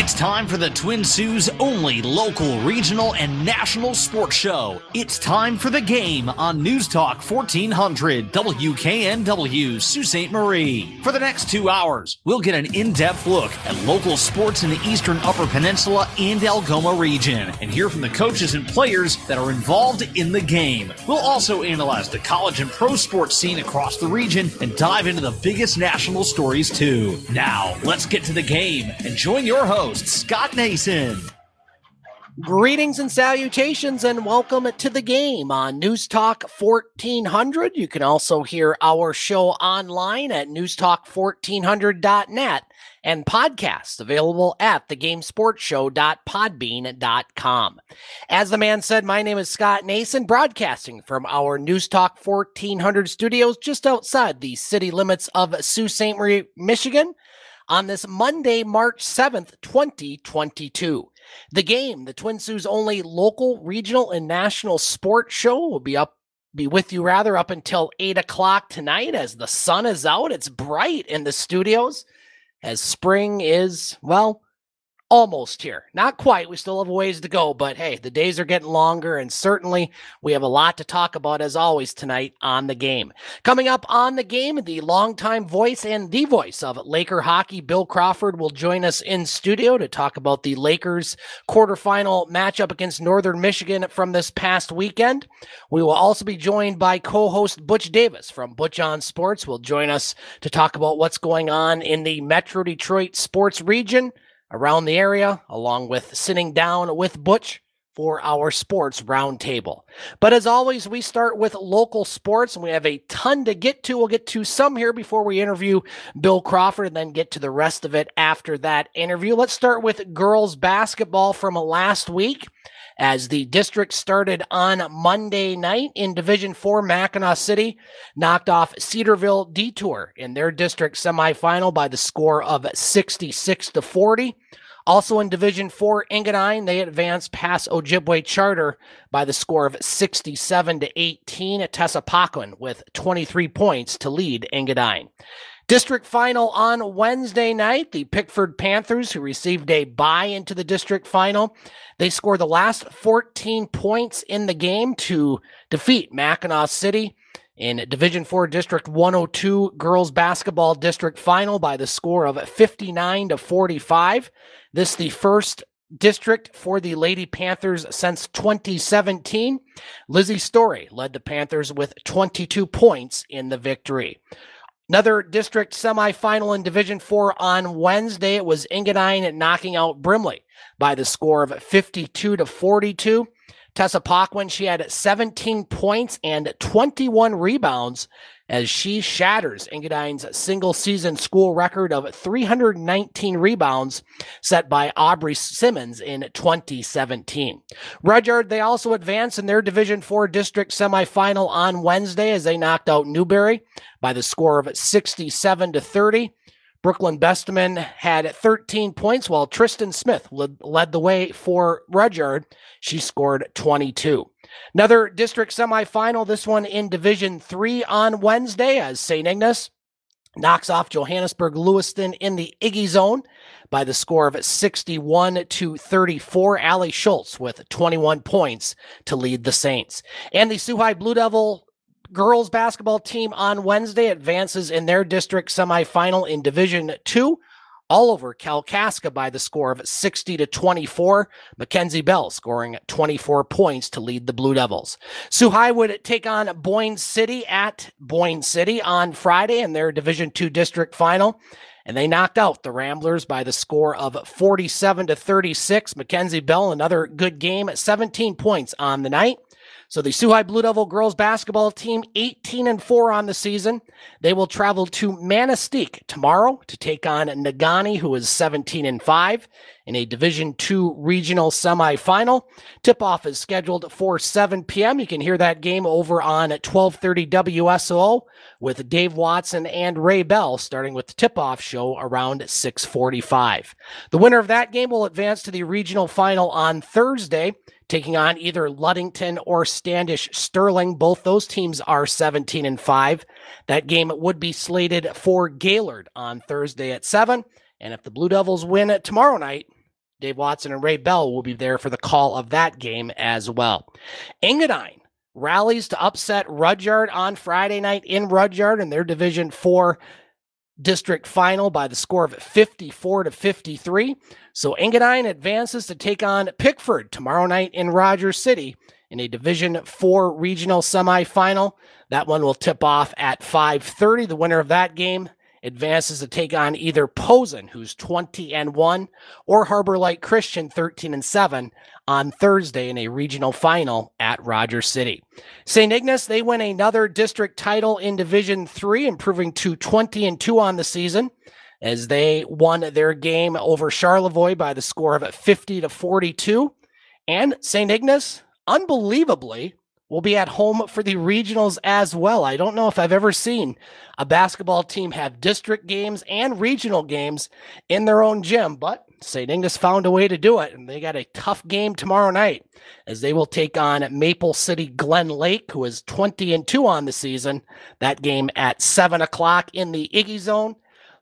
It's time for the Twin Sault's only local, regional, and national sports show. It's time for the game on News Talk 1400 WKNW Sault Ste. Marie. For the next two hours, we'll get an in depth look at local sports in the Eastern Upper Peninsula and Algoma region and hear from the coaches and players that are involved in the game. We'll also analyze the college and pro sports scene across the region and dive into the biggest national stories too. Now, let's get to the game and join your host host, Scott Nason. Greetings and salutations, and welcome to the game on News Talk 1400. You can also hear our show online at newstalk1400.net and podcasts available at thegamesportshow.podbean.com. As the man said, my name is Scott Nason, broadcasting from our News Talk 1400 studios just outside the city limits of Sault Ste. Marie, Michigan on this Monday, March 7th, 2022. The game, the Twin Sault's only local, regional, and national sports show, will be up be with you rather up until 8 o'clock tonight as the sun is out. It's bright in the studios as spring is, well, almost here. Not quite. We still have a ways to go, but hey, the days are getting longer, and certainly we have a lot to talk about as always tonight on the game. Coming up on the game, the longtime voice and the voice of Laker hockey, Bill Crawford, will join us in studio to talk about the Lakers quarterfinal matchup against Northern Michigan from this past weekend. We will also be joined by co-host Butch Davis from Butch on Sports. Will join us to talk about what's going on in the Metro Detroit sports region around the area, along with sitting down with Butch for our sports roundtable. But as always, we start with local sports, and we have a ton to get to. We'll get to some here before we interview Bill Crawford, and then get to the rest of it after that interview. Let's start with girls basketball from last week as the district started on Monday night in Division 4 Mackinaw City knocked off Cedarville Detour in their district semifinal by the score of 66 to 40. Also in Division 4 Engadine, they advanced past Ojibwe Charter by the score of 67 to 18 at Tessapaquin with 23 points to lead Engadine. District final on Wednesday night. The Pickford Panthers, who received a bye into the district final, they scored the last 14 points in the game to defeat Mackinaw City in Division 4 District 102 girls basketball district final by the score of 59 to 45. This the first district for the Lady Panthers since 2017. Lizzie Story led the Panthers with 22 points in the victory. Another district semifinal in Division 4 on Wednesday. It was Engadine knocking out Brimley by the score of 52 to 42. Tessa Tessapaquin, she had 17 points and 21 rebounds as she shatters Engadine's single season school record of 319 rebounds set by Aubrey Simmons in 2017. Rudyard, they also advanced in their Division 4 district semifinal on Wednesday as they knocked out Newberry by the score of 67 to 30. Brooklyn Bestman had 13 points while Tristan Smith led the way for Rudyard. She scored 22. Another district semifinal, this one in Division 3 on Wednesday as St. Ignace knocks off Johannesburg Lewiston in the Iggy zone by the score of 61 to 34. Allie Schultz with 21 points to lead the Saints. And the High Blue Devil girls basketball team on Wednesday advances in their district semifinal in Division 2 all over by the score of 60 to 24. Mackenzie Bell scoring 24 points to lead the Blue Devils. High would take on Boyne City at Boyne City on Friday in their Division 2 district final. And they knocked out the Ramblers by the score of 47 to 36. Mackenzie Bell, another good game at 17 points on the night. So the High Blue Devil girls basketball team, 18 and 4 on the season. They will travel to Manistique tomorrow to take on Negaunee, who is 17 and 5 in a Division Two regional semifinal. Tip-off is scheduled for 7 p.m. You can hear that game over on 1230 WSO with Dave Watson and Ray Bell, starting with the tip-off show around 645. The winner of that game will advance to the regional final on Thursday taking on either Ludington or Standish Sterling. Both those teams are 17 and 5. That game would be slated for Gaylord on Thursday at 7. And if the Blue Devils win tomorrow night, Dave Watson and Ray Bell will be there for the call of that game as well. Engadine rallies to upset Rudyard on Friday night in Rudyard in their Division 4 district final by the score of 54 to 53. So Engadine advances to take on Pickford tomorrow night in Rogers City in a Division 4 regional semifinal. That one will tip off at 5:30. The winner of that game advances to take on either Posen, who's 20 and 1, or Harbor Light Christian 13 and 7 on Thursday in a regional final at Rogers City. St. Ignace, they win another district title in Division 3, improving to 20 and 2 on the season as they won their game over Charlevoix by the score of 50 to 42. And St. Ignace, unbelievably, will be at home for the regionals as well. I don't know if I've ever seen a basketball team have district games and regional games in their own gym, but St. Ignace found a way to do it, and they got a tough game tomorrow night as they will take on Maple City Glen Lake, who is 20 and 2 on the season. That game at 7 o'clock in the Iggy Zone.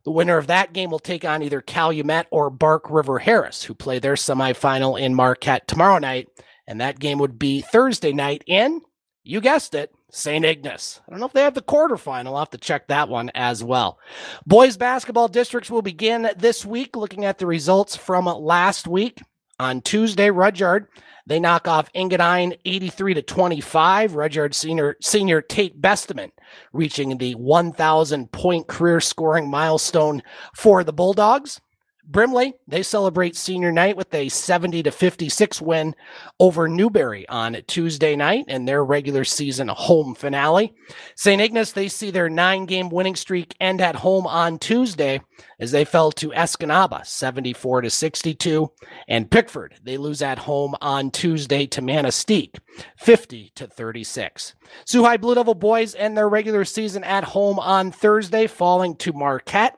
The winner of that game will take on either Calumet or Bark River Harris, who play their semifinal in Marquette tomorrow night and that game would be Thursday night in, you guessed it, St. Ignace. I don't know if they have the quarterfinal. I'll have to check that one as well. Boys basketball districts will begin this week looking at the results from last week. On Tuesday, Rudyard, they knock off Engadine 83 to 25. Rudyard senior, senior Tate Bestament reaching the 1,000 point career scoring milestone for the Bulldogs. Brimley, they celebrate senior night with a 70 to 56 win over Newberry on Tuesday night and their regular season home finale. St. Ignace, they see their nine game winning streak end at home on Tuesday as they fell to Escanaba 74 to 62. And Pickford, they lose at home on Tuesday to Manistique 50 to 36. Soo High Blue Devil boys end their regular season at home on Thursday, falling to Marquette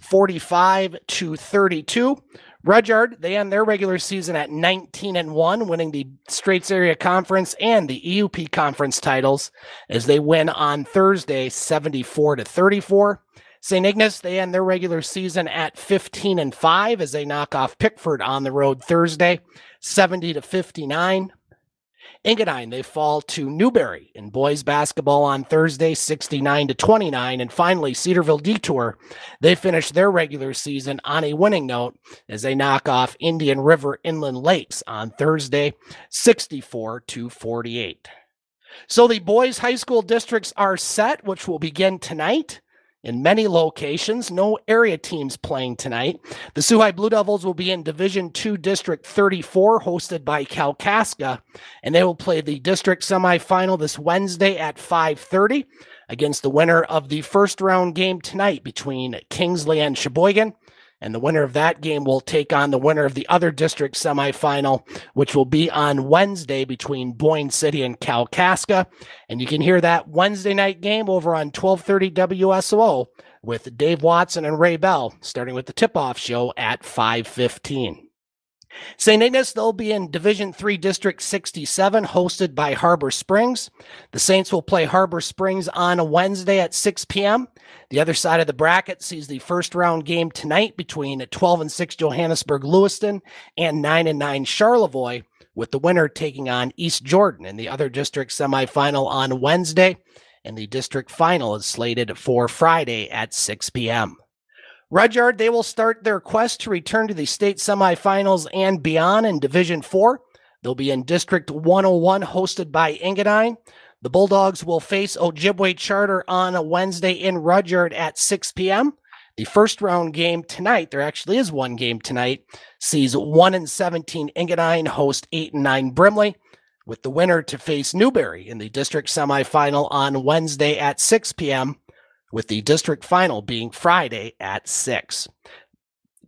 45 to 32. Rudyard, they end their regular season at 19 and 1, winning the Straits Area Conference and the EUP Conference titles as they win on Thursday 74 to 34. St. Ignace, they end their regular season at 15 and 5 as they knock off Pickford on the road Thursday 70 to 59. Engadine, they fall to Newberry in boys basketball on Thursday, 69 to 29. And finally, Cedarville Detour, they finish their regular season on a winning note as they knock off Indian River Inland Lakes on Thursday, 64 to 48. So the boys' high school districts are set, which will begin tonight in many locations. No area teams playing tonight. The High Blue Devils will be in Division Two District 34, hosted by Kalkaska, and they will play the district semifinal this Wednesday at 5:30 against the winner of the first round game tonight between Kingsley and Cheboygan. And the winner of that game will take on the winner of the other district semifinal, which will be on Wednesday between Boyne City and Kalkaska. And you can hear that Wednesday night game over on 1230 WSO with Dave Watson and Ray Bell, starting with the tip-off show at 515. St. Ignace, they'll be in Division 3 District 67, hosted by Harbor Springs. The Saints will play Harbor Springs on a Wednesday at 6 p.m. The other side of the bracket sees the first round game tonight between 12 and 6 Johannesburg Lewiston and 9 and 9 Charlevoix, with the winner taking on East Jordan in the other district semifinal on Wednesday. And the district final is slated for Friday at 6 p.m. Rudyard, they will start their quest to return to the state semifinals and beyond in Division 4. They'll be in District 101, hosted by Engadine. The Bulldogs will face Ojibwe Charter on a Wednesday in Rudyard at 6 p.m. The first round game tonight, there actually is one game tonight, sees 1 and 17 Engadine host 8 and 9 Brimley, with the winner to face Newberry in the district semifinal on Wednesday at 6 p.m with the district final being Friday at 6.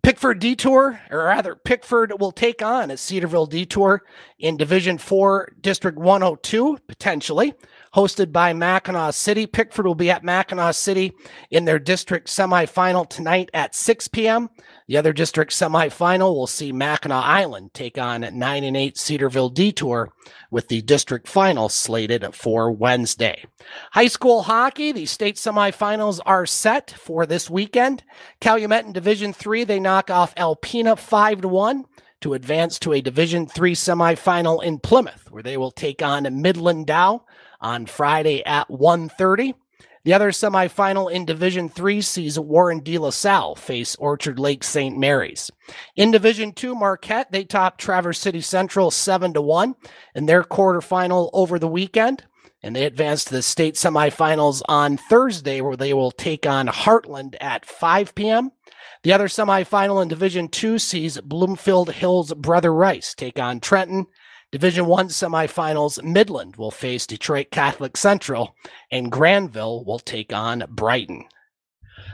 Pickford Detour, or rather, Pickford will take on a Cedarville Detour in Division 4, District 102, potentially hosted by Mackinaw City. Pickford will be at Mackinaw City in their district semifinal tonight at 6 p.m. The other district semifinal will see Mackinac Island take on 9 and 8 Cedarville Detour with the district final slated for Wednesday. High school hockey, the state semifinals are set for this weekend. Calumet in Division 3, they knock off Alpena 5 to 1. to advance to a Division Three semifinal in Plymouth, where they will take on Midland Dow on Friday at 1:30. The other semifinal in Division Three sees Warren De La Salle face Orchard Lake St. Mary's. In Division Two, Marquette they topped Traverse City Central seven to one in their quarterfinal over the weekend, and they advanced to the state semifinals on Thursday, where they will take on Hartland at 5 p.m. The other semifinal in Division Two sees Bloomfield Hills Brother Rice take on Trenton. Division One semifinals, Midland will face Detroit Catholic Central, and Grandville will take on Brighton.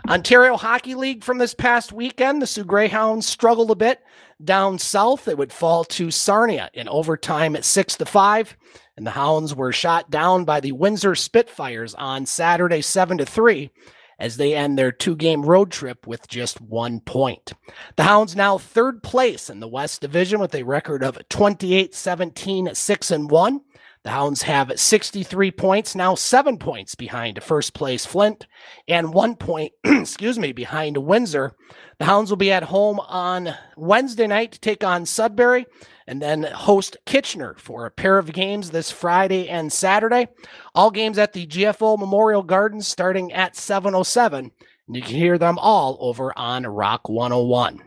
Ontario Hockey League from this past weekend, the Soo Greyhounds struggled a bit down south. They would fall to Sarnia in overtime at six to five, and the Hounds were shot down by the Windsor Spitfires on Saturday seven to three as they end their two game road trip with just one point. The Hounds now third place in the West Division with a record of 28 17 6 and 1. The Hounds have 63 points, now seven points behind first place Flint, and one point, excuse me, behind Windsor. The Hounds will be at home on Wednesday night to take on Sudbury and then host Kitchener for a pair of games this Friday and Saturday. All games at the GFO Memorial Gardens starting at 707. And you can hear them all over on Rock 101.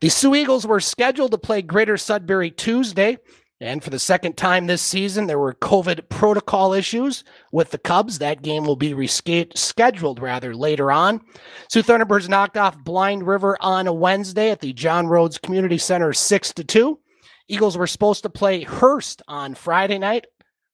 The Soo Eagles were scheduled to play Greater Sudbury Tuesday. And for the second time this season, there were COVID protocol issues with the Cubs. That game will be rescheduled rather later on. Soo Thunderbirds knocked off Blind River on a Wednesday at the John Rhodes Community Center 6 to 2. Eagles were supposed to play Hearst on Friday night.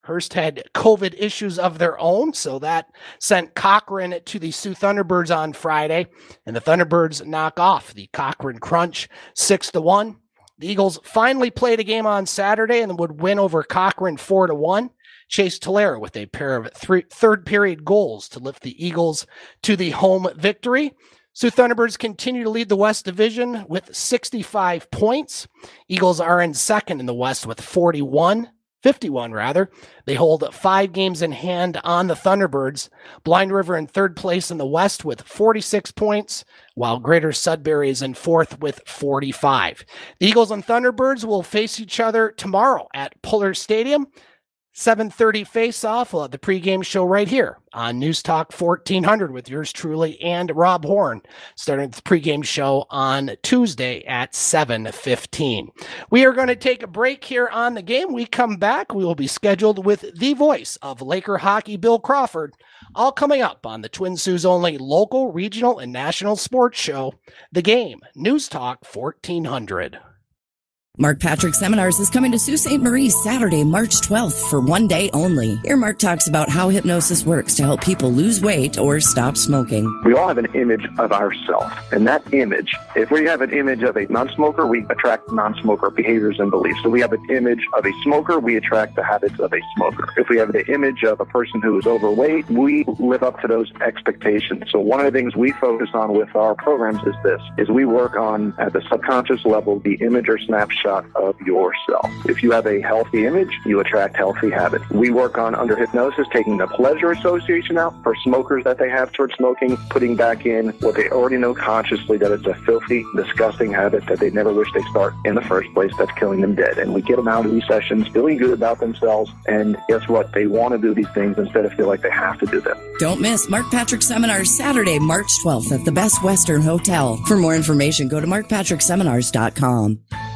Hearst had COVID issues of their own, so that sent Cochrane to the Soo Thunderbirds on Friday, and the Thunderbirds knock off the Cochrane Crunch six to one. The Eagles finally played a game on Saturday and would win over Cochrane 4 to 1. Chase Tolera with a pair of three, third period goals to lift the Eagles to the home victory. Soo Thunderbirds continue to lead the West Division with 65 points. Eagles are in second in the West with 41. 51 rather. They hold five games in hand on the Thunderbirds. Blind River in third place in the West with 46 points, while Greater Sudbury is in fourth with 45. The Eagles and Thunderbirds will face each other tomorrow at Pullar Stadium. 7:30 face-off. We'll have the pregame show right here on News Talk 1400 with yours truly and Rob Horn, starting the pregame show on Tuesday at 7:15. We are going to take a break here on the game. We come back. We will be scheduled with the voice of Laker hockey, Bill Crawford, all coming up on the Twin Sault's only local, regional, and national sports show, The Game, News Talk 1400. Mark Patrick Seminars is coming to Sault Ste. Marie Saturday, March 12th for one day only. Here, Mark talks about how hypnosis works to help people lose weight or stop smoking. We all have an image of ourselves, and that image, if we have an image of a non smoker, we attract non smoker behaviors and beliefs. If we have an image of a smoker, we attract the habits of a smoker. If we have the image of a person who is overweight, we live up to those expectations. So, one of the things we focus on with our programs is this is we work on at the subconscious level the image or snapshot of yourself. If you have a healthy image, you attract healthy habits. We work on under hypnosis, taking the pleasure association out for smokers that they have towards smoking, putting back in what they already know consciously that it's a filthy, disgusting habit that they never wish they start in the first place that's killing them dead. And we get them out of these sessions feeling good about themselves. And guess what? They want to do these things instead of feel like they have to do them. Don't miss Mark Patrick Seminars Saturday, March 12th at the Best Western Hotel. For more information, go to markpatrickseminars.com.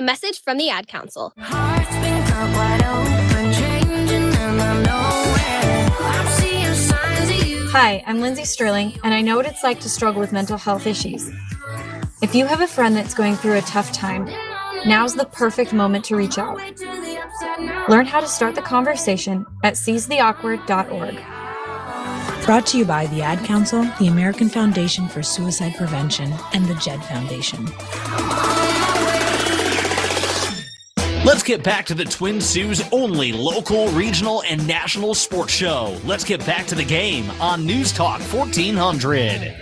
Message from the Ad Council. Hi, I'm Lindsey Stirling, and I know what it's like to struggle with mental health issues. If you have a friend that's going through a tough time, now's the perfect moment to reach out. Learn how to start the conversation at seizetheawkward.org. Brought to you by the Ad Council, the American Foundation for Suicide Prevention, and the JED Foundation. Let's get back to the Twin Sault's only local, regional, and national sports show. Let's get back to the game on News Talk 1400.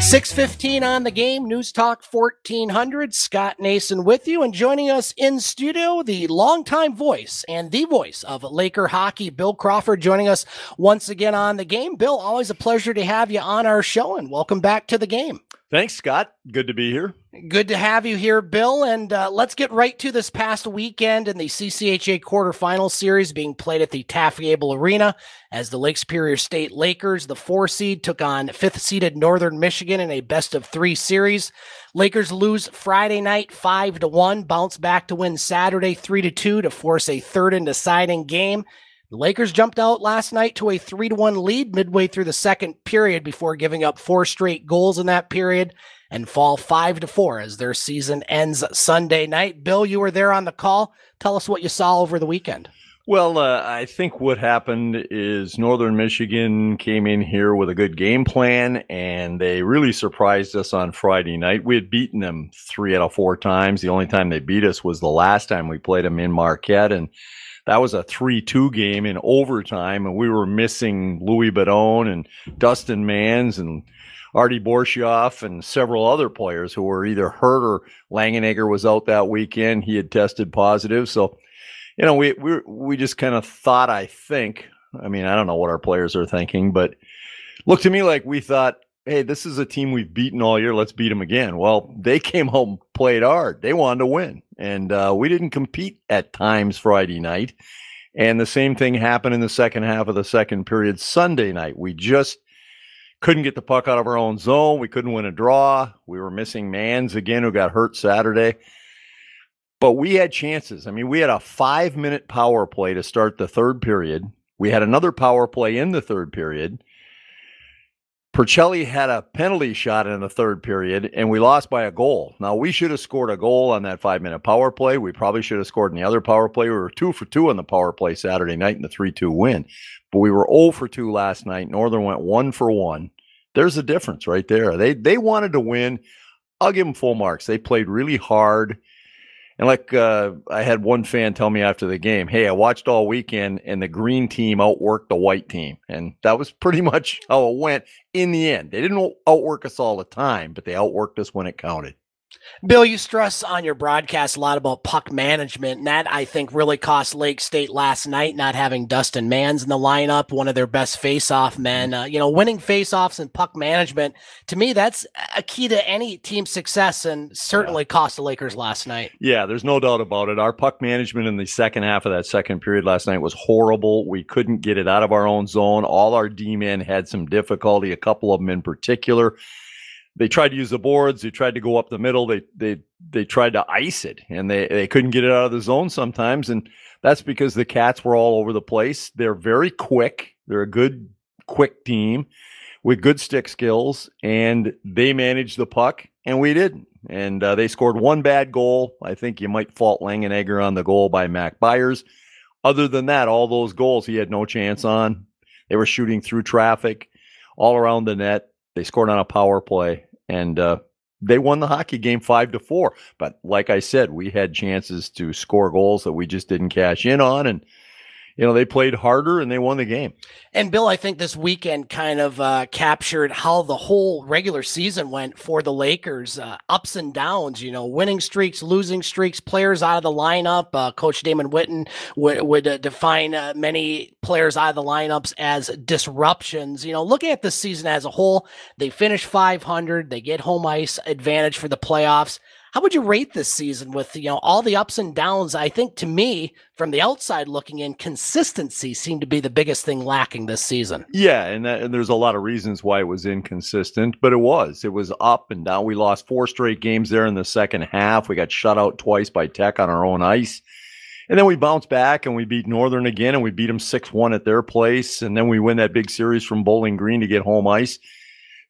615 on the game, News Talk 1400. Scott Nason with you and joining us in studio, the longtime voice and the voice of Laker hockey, Bill Crawford, joining us once again on the game. Bill, always a pleasure to have you on our show and welcome back to the game. Thanks, Scott. Good to be here. Good to have you here, Bill. And uh, let's get right to this past weekend in the CCHA quarterfinal series being played at the Taffy Abel Arena as the Lake Superior State Lakers, the four seed, took on fifth seeded Northern Michigan in a best of three series. Lakers lose Friday night five to one, bounce back to win Saturday three to two to force a third and deciding game. The Lakers jumped out last night to a 3 to 1 lead midway through the second period before giving up four straight goals in that period and fall 5 to 4 as their season ends Sunday night. Bill, you were there on the call. Tell us what you saw over the weekend. Well, uh, I think what happened is Northern Michigan came in here with a good game plan, and they really surprised us on Friday night. We had beaten them three out of four times. The only time they beat us was the last time we played them in Marquette, and that was a 3-2 game in overtime and we were missing Louis Boudon and Dustin Manz and Artie Borshioff and several other players who were either hurt or Langenegger was out that weekend. He had tested positive. So, you know, we we we just kind of thought, I think, I mean, I don't know what our players are thinking, but looked to me like we thought, hey, this is a team we've beaten all year. Let's beat them again. Well, they came home, played hard. They wanted to win and uh, we didn't compete at times Friday night. And the same thing happened in the second half of the second period Sunday night. We just couldn't get the puck out of our own zone. We couldn't win a draw. We were missing Manz again, who got hurt Saturday. But we had chances. I mean, we had a five minute power play to start the third period. We had another power play in the third period. Puricelli had a penalty shot in the third period, and we lost by a goal. Now, we should have scored a goal on that five minute power play. We probably should have scored in the other power play. We were two for two on the power play Saturday night in the 3 2 win, but we were 0 for 2 last night. Northern went 1 for 1. There's a difference right there. They, they wanted to win. I'll give them full marks. They played really hard. And like uh, I had one fan tell me after the game, "Hey, I watched all weekend, and the green team outworked the white team," and that was pretty much how it went in the end. They didn't outwork us all the time, but they outworked us when it counted. Bill, you stress on your broadcast a lot about puck management, and that I think really cost Lake State last night not having Dustin Manz in the lineup, one of their best face-off men. Uh, you know, winning face-offs and puck management to me that's a key to any team success, and certainly yeah. cost the Lakers last night. Yeah, there's no doubt about it. Our puck management in the second half of that second period last night was horrible. We couldn't get it out of our own zone. All our D men had some difficulty. A couple of them in particular they tried to use the boards. They tried to go up the middle. They they they tried to ice it, and they they couldn't get it out of the zone sometimes. And that's because the cats were all over the place. They're very quick. They're a good quick team with good stick skills, and they managed the puck, and we didn't. And uh, they scored one bad goal. I think you might fault Langenegger on the goal by Mac Byers. Other than that, all those goals he had no chance on. They were shooting through traffic all around the net they scored on a power play, and uh, they won the hockey game five to four. But like I said, we had chances to score goals that we just didn't cash in on, and you know, they played harder and they won the game. And Bill, I think this weekend kind of uh, captured how the whole regular season went for the Lakers. Uh, ups and downs, you know, winning streaks, losing streaks, players out of the lineup. Uh, Coach Damon Whitten would, would uh, define uh, many players out of the lineups as disruptions. You know, looking at the season as a whole, they finish 500, they get home ice advantage for the playoffs. How would you rate this season with you know all the ups and downs? I think to me, from the outside looking in, consistency seemed to be the biggest thing lacking this season. Yeah, and, that, and there's a lot of reasons why it was inconsistent, but it was. It was up and down. We lost four straight games there in the second half. We got shut out twice by Tech on our own ice. And then we bounced back and we beat Northern again and we beat them 6 1 at their place. And then we win that big series from Bowling Green to get home ice.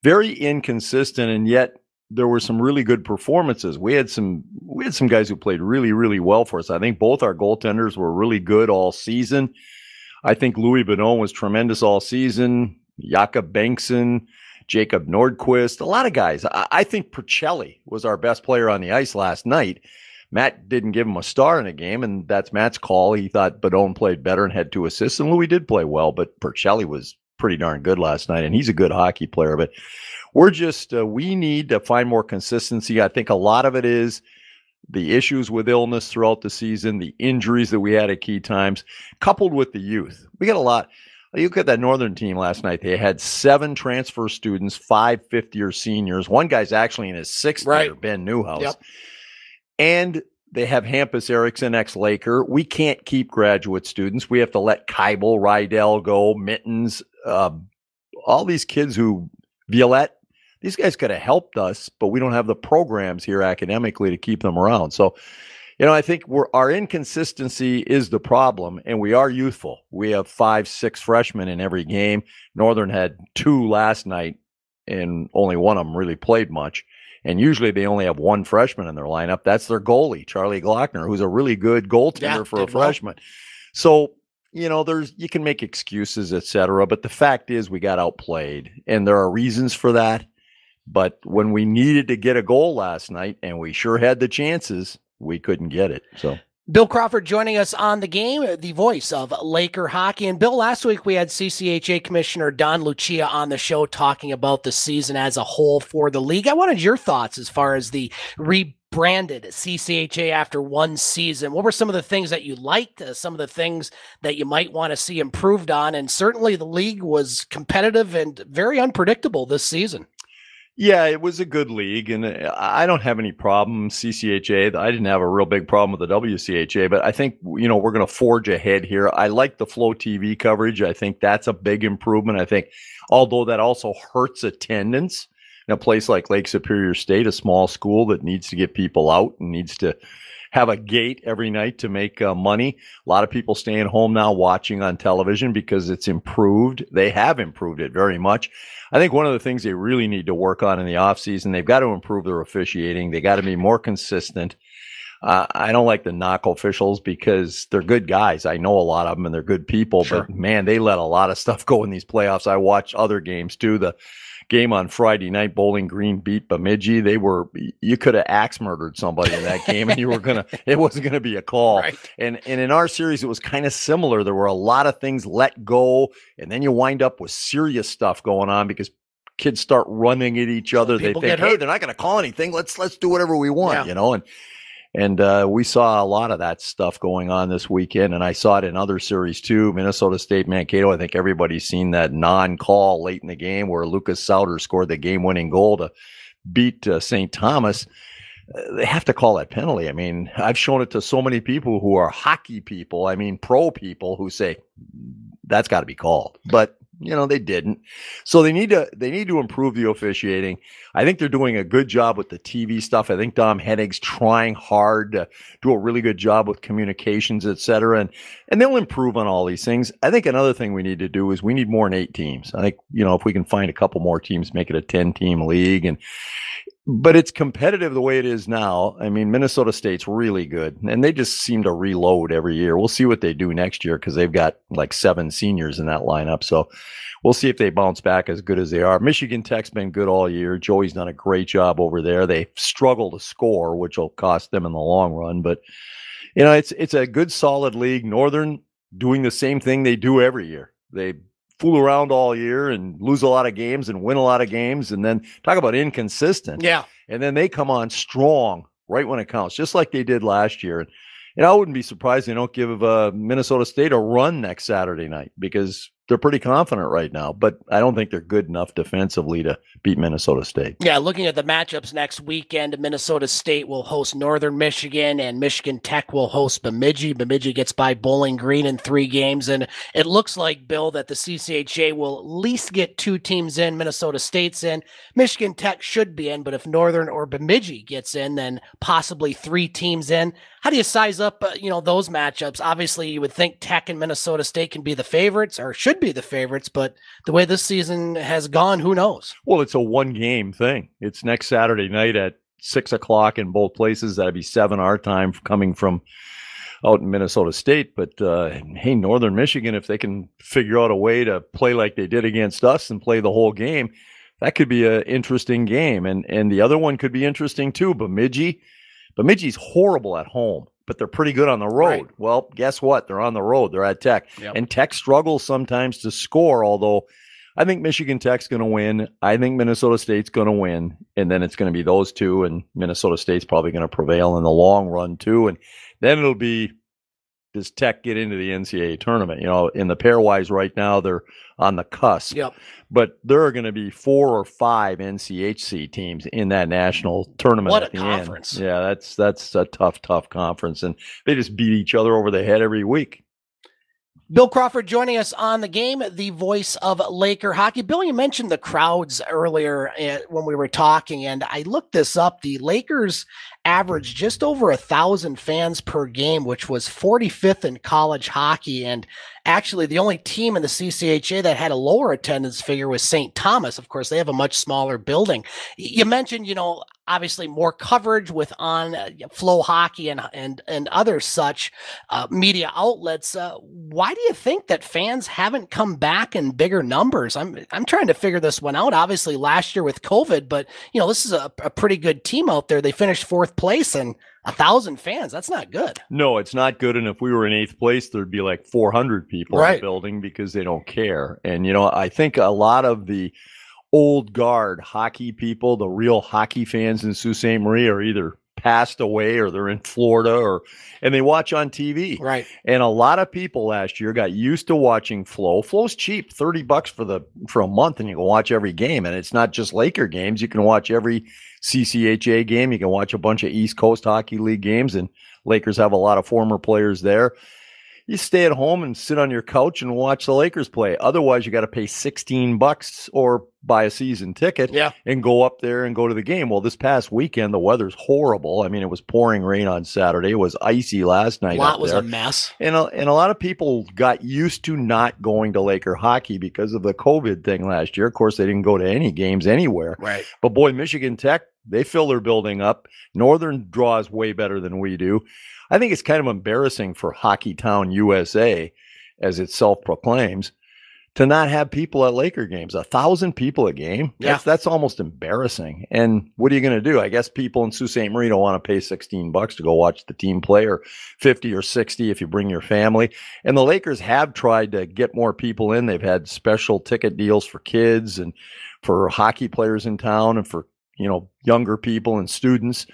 Very inconsistent. And yet there were some really good performances. We had some we had some guys who played really really well for us. I think both our goaltenders were really good all season. I think Louis Boudon was tremendous all season. Jakob Bengtsson, Jacob Nordquist, a lot of guys. I, I think Puricelli was our best player on the ice last night. Matt didn't give him a star in the game, and that's Matt's call. He thought Boudon played better and had two assists, and Louis did play well, but Puricelli was pretty darn good last night, and he's a good hockey player. But we're just uh, we need to find more consistency. I think a lot of it is the issues with illness throughout the season, the injuries that we had at key times, coupled with the youth. We got a lot. You look at that Northern team last night. They had seven transfer students, five fifth year seniors. One guy's actually in his sixth right. year, Ben Newhouse. Yep. And they have Hampus Eriksson, ex Laker. We can't keep graduate students. We have to let Kybel, Rydell go, Mittens, uh, all these kids who, Violette, these guys could have helped us, but we don't have the programs here academically to keep them around. So, you know, I think we're our inconsistency is the problem, and we are youthful. We have five, six freshmen in every game. Northern had two last night, and only one of them really played much. And usually they only have one freshman in their lineup. That's their goalie, Charlie Glockner, who's a really good goaltender yeah, for a freshman. Well. So you know, there's you can make excuses, etc. But the fact is, we got outplayed, and there are reasons for that. But when we needed to get a goal last night, and we sure had the chances, we couldn't get it. So. Bill Crawford joining us on the game, the voice of Laker hockey. And Bill, last week we had CCHA Commissioner Don Lucia on the show talking about the season as a whole for the league. I wanted your thoughts as far as the rebranded CCHA after one season. What were some of the things that you liked, uh, some of the things that you might want to see improved on? And certainly the league was competitive and very unpredictable this season. Yeah, it was a good league, and uh, I don't have any problem. CCHA, I didn't have a real big problem with the WCHA, but I think you know we're going to forge ahead here. I like the Flow TV coverage. I think that's a big improvement. I think, although that also hurts attendance in a place like Lake Superior State, a small school that needs to get people out and needs to have a gate every night to make uh, money. A lot of people staying home now watching on television because it's improved. They have improved it very much. I think one of the things they really need to work on in the offseason, they've got to improve their officiating. They got to be more consistent. Uh, I don't like the knock officials because they're good guys. I know a lot of them and they're good people, sure. but man, they let a lot of stuff go in these playoffs. I watch other games too. The game on Friday night, Bowling Green beat Bemidji. They were you could have axe murdered somebody in that game, and you were gonna it wasn't gonna be a call. Right. And and in our series, it was kind of similar. There were a lot of things let go, and then you wind up with serious stuff going on because kids start running at each other. They think, hey, they're not to call anything. Let's let's do whatever we want, yeah. you know. And and uh, we saw a lot of that stuff going on this weekend, and I saw it in other series too. Minnesota State, Mankato. I think everybody's seen that non-call late in the game where Lucas Sowder scored the game-winning goal to beat uh, St. Thomas. Uh, they have to call that penalty. I mean, I've shown it to so many people who are hockey people. I mean, pro people who say that's got to be called, but you know they didn't. So they need to they need to improve the officiating. I think they're doing a good job with the tv stuff. I think dom hennig's trying hard to do a really good job with communications et cetera and and they'll improve on all these things. I think another thing we need to do is we need more than eight teams. I think you know if we can find a couple more teams make it a 10 team league and but it's competitive the way it is now. I mean, Minnesota State's really good, and they just seem to reload every year. We'll see what they do next year because they've got like seven seniors in that lineup. So we'll see if they bounce back as good as they are. Michigan Tech's been good all year. Joey's done a great job over there. They struggle to score, which will cost them in the long run. But you know, it's it's a good, solid league. Northern doing the same thing they do every year. They fool around all year and lose a lot of games and win a lot of games and then talk about inconsistent. Yeah. And then they come on strong right when it counts, just like they did last year. And, and I wouldn't be surprised they don't give uh, Minnesota State a run next Saturday night because they're pretty confident right now, but I don't think they're good enough defensively to beat Minnesota State. Yeah, looking at the matchups next weekend, Minnesota State will host Northern Michigan and Michigan Tech will host Bemidji. Bemidji gets by Bowling Green in three games. And it looks like, Bill, that the CCHA will at least get two teams in. Minnesota State's in. Michigan Tech should be in, but if Northern or Bemidji gets in, then possibly three teams in. How do you size up, uh, you know, those matchups? Obviously, you would think Tech and Minnesota State can be the favorites or should be the favorites, but the way this season has gone, who knows? Well, it's a one game thing. It's next Saturday night at six o'clock in both places. That'd be seven our time coming from out in Minnesota State. But uh, hey, Northern Michigan, if they can figure out a way to play like they did against us and play the whole game, that could be an interesting game. And and the other one could be interesting too. Bemidji, Bemidji's horrible at home but they're pretty good on the road. Right. Well, guess what? They're on the road. They're at Tech. Yep. And Tech struggles sometimes to score, although I think Michigan Tech's going to win. I think Minnesota State's going to win. And then it's going to be those two, and Minnesota State's probably going to prevail in the long run, too. And then it'll be does Tech get into the NCAA tournament? You know, in the pairwise right now, they're on the cusp. Yep. But there are going to be four or five NCHC teams in that national tournament. What a conference! End. Yeah, that's that's a tough, tough conference, and they just beat each other over the head every week. Bill Crawford joining us on the game, the voice of Laker hockey. Bill, you mentioned the crowds earlier eh, when we were talking, and I looked this up. The Lakers averaged just over a thousand fans per game, which was 45th in college hockey. And actually, the only team in the CCHA that had a lower attendance figure was St. Thomas. Of course, they have a much smaller building. You mentioned, you know, obviously more coverage with on uh, FloHockey and and and other such uh, media outlets. Uh, why do you think that fans haven't come back in bigger numbers? I'm I'm trying to figure this one out. Obviously, last year with COVID, but you know this is a, a pretty good team out there. They finished fourth place and a thousand fans. That's not good. No, it's not good. And if we were in eighth place, there'd be like 400 people right. in the building because they don't care. And you know, I think a lot of the old guard hockey people, the real hockey fans in Sault Ste. Marie are either passed away or they're in Florida or and they watch on TV. Right. And a lot of people last year got used to watching Flow. Flow's cheap, 30 bucks for the for a month and you can watch every game and it's not just Laker games, you can watch every CCHA game, you can watch a bunch of East Coast Hockey League games and Lakers have a lot of former players there you stay at home and sit on your couch and watch the Lakers play. Otherwise, you got to pay 16 bucks or buy a season ticket yeah. and go up there and go to the game. Well, this past weekend, the weather's horrible. I mean, it was pouring rain on Saturday. It was icy last night. Lot was there. a mess. And a, and a lot of people got used to not going to Laker hockey because of the COVID thing last year. Of course, they didn't go to any games anywhere. Right. But boy, Michigan Tech, they fill their building up. Northern draws way better than we do. I think it's kind of embarrassing for Hockey Town USA, as it self proclaims, to not have people at Laker games. A thousand people a game. Yeah. That's, that's almost embarrassing. And what are you going to do? I guess people in Sault Ste. Marie don't want to pay 16 bucks to go watch the team play or 50 or 60 if you bring your family. And the Lakers have tried to get more people in. They've had special ticket deals for kids and for hockey players in town and for, you know, younger people and students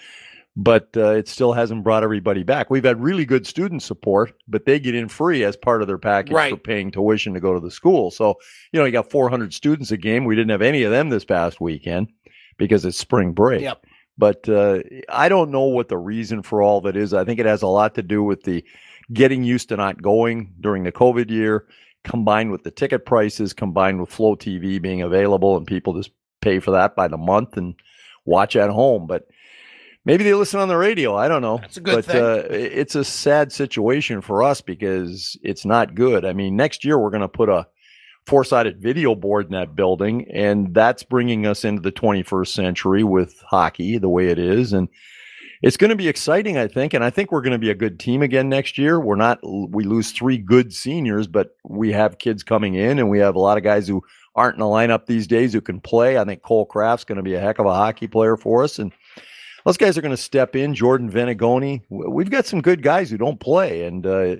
but uh, it still hasn't brought everybody back. We've had really good student support, but they get in free as part of their package right. for paying tuition to go to the school. So, you know, you got 400 students a game. We didn't have any of them this past weekend because it's spring break. Yep. But uh, I don't know what the reason for all it is. I think it has a lot to do with the getting used to not going during the COVID year, combined with the ticket prices, combined with Flow TV being available, and people just pay for that by the month and watch at home. But maybe they listen on the radio. I don't know. That's a good but, thing. Uh, it's a sad situation for us because it's not good. I mean, next year we're going to put a four sided video board in that building, and that's bringing us into the 21st century with hockey the way it is. And it's going to be exciting, I think. And I think we're going to be a good team again next year. We're not, we lose three good seniors, but we have kids coming in, and we have a lot of guys who aren't in the lineup these days who can play. I think Cole Craft's going to be a heck of a hockey player for us. And those guys are going to step in. Jordan Venegoni. We've got some good guys who don't play, and uh,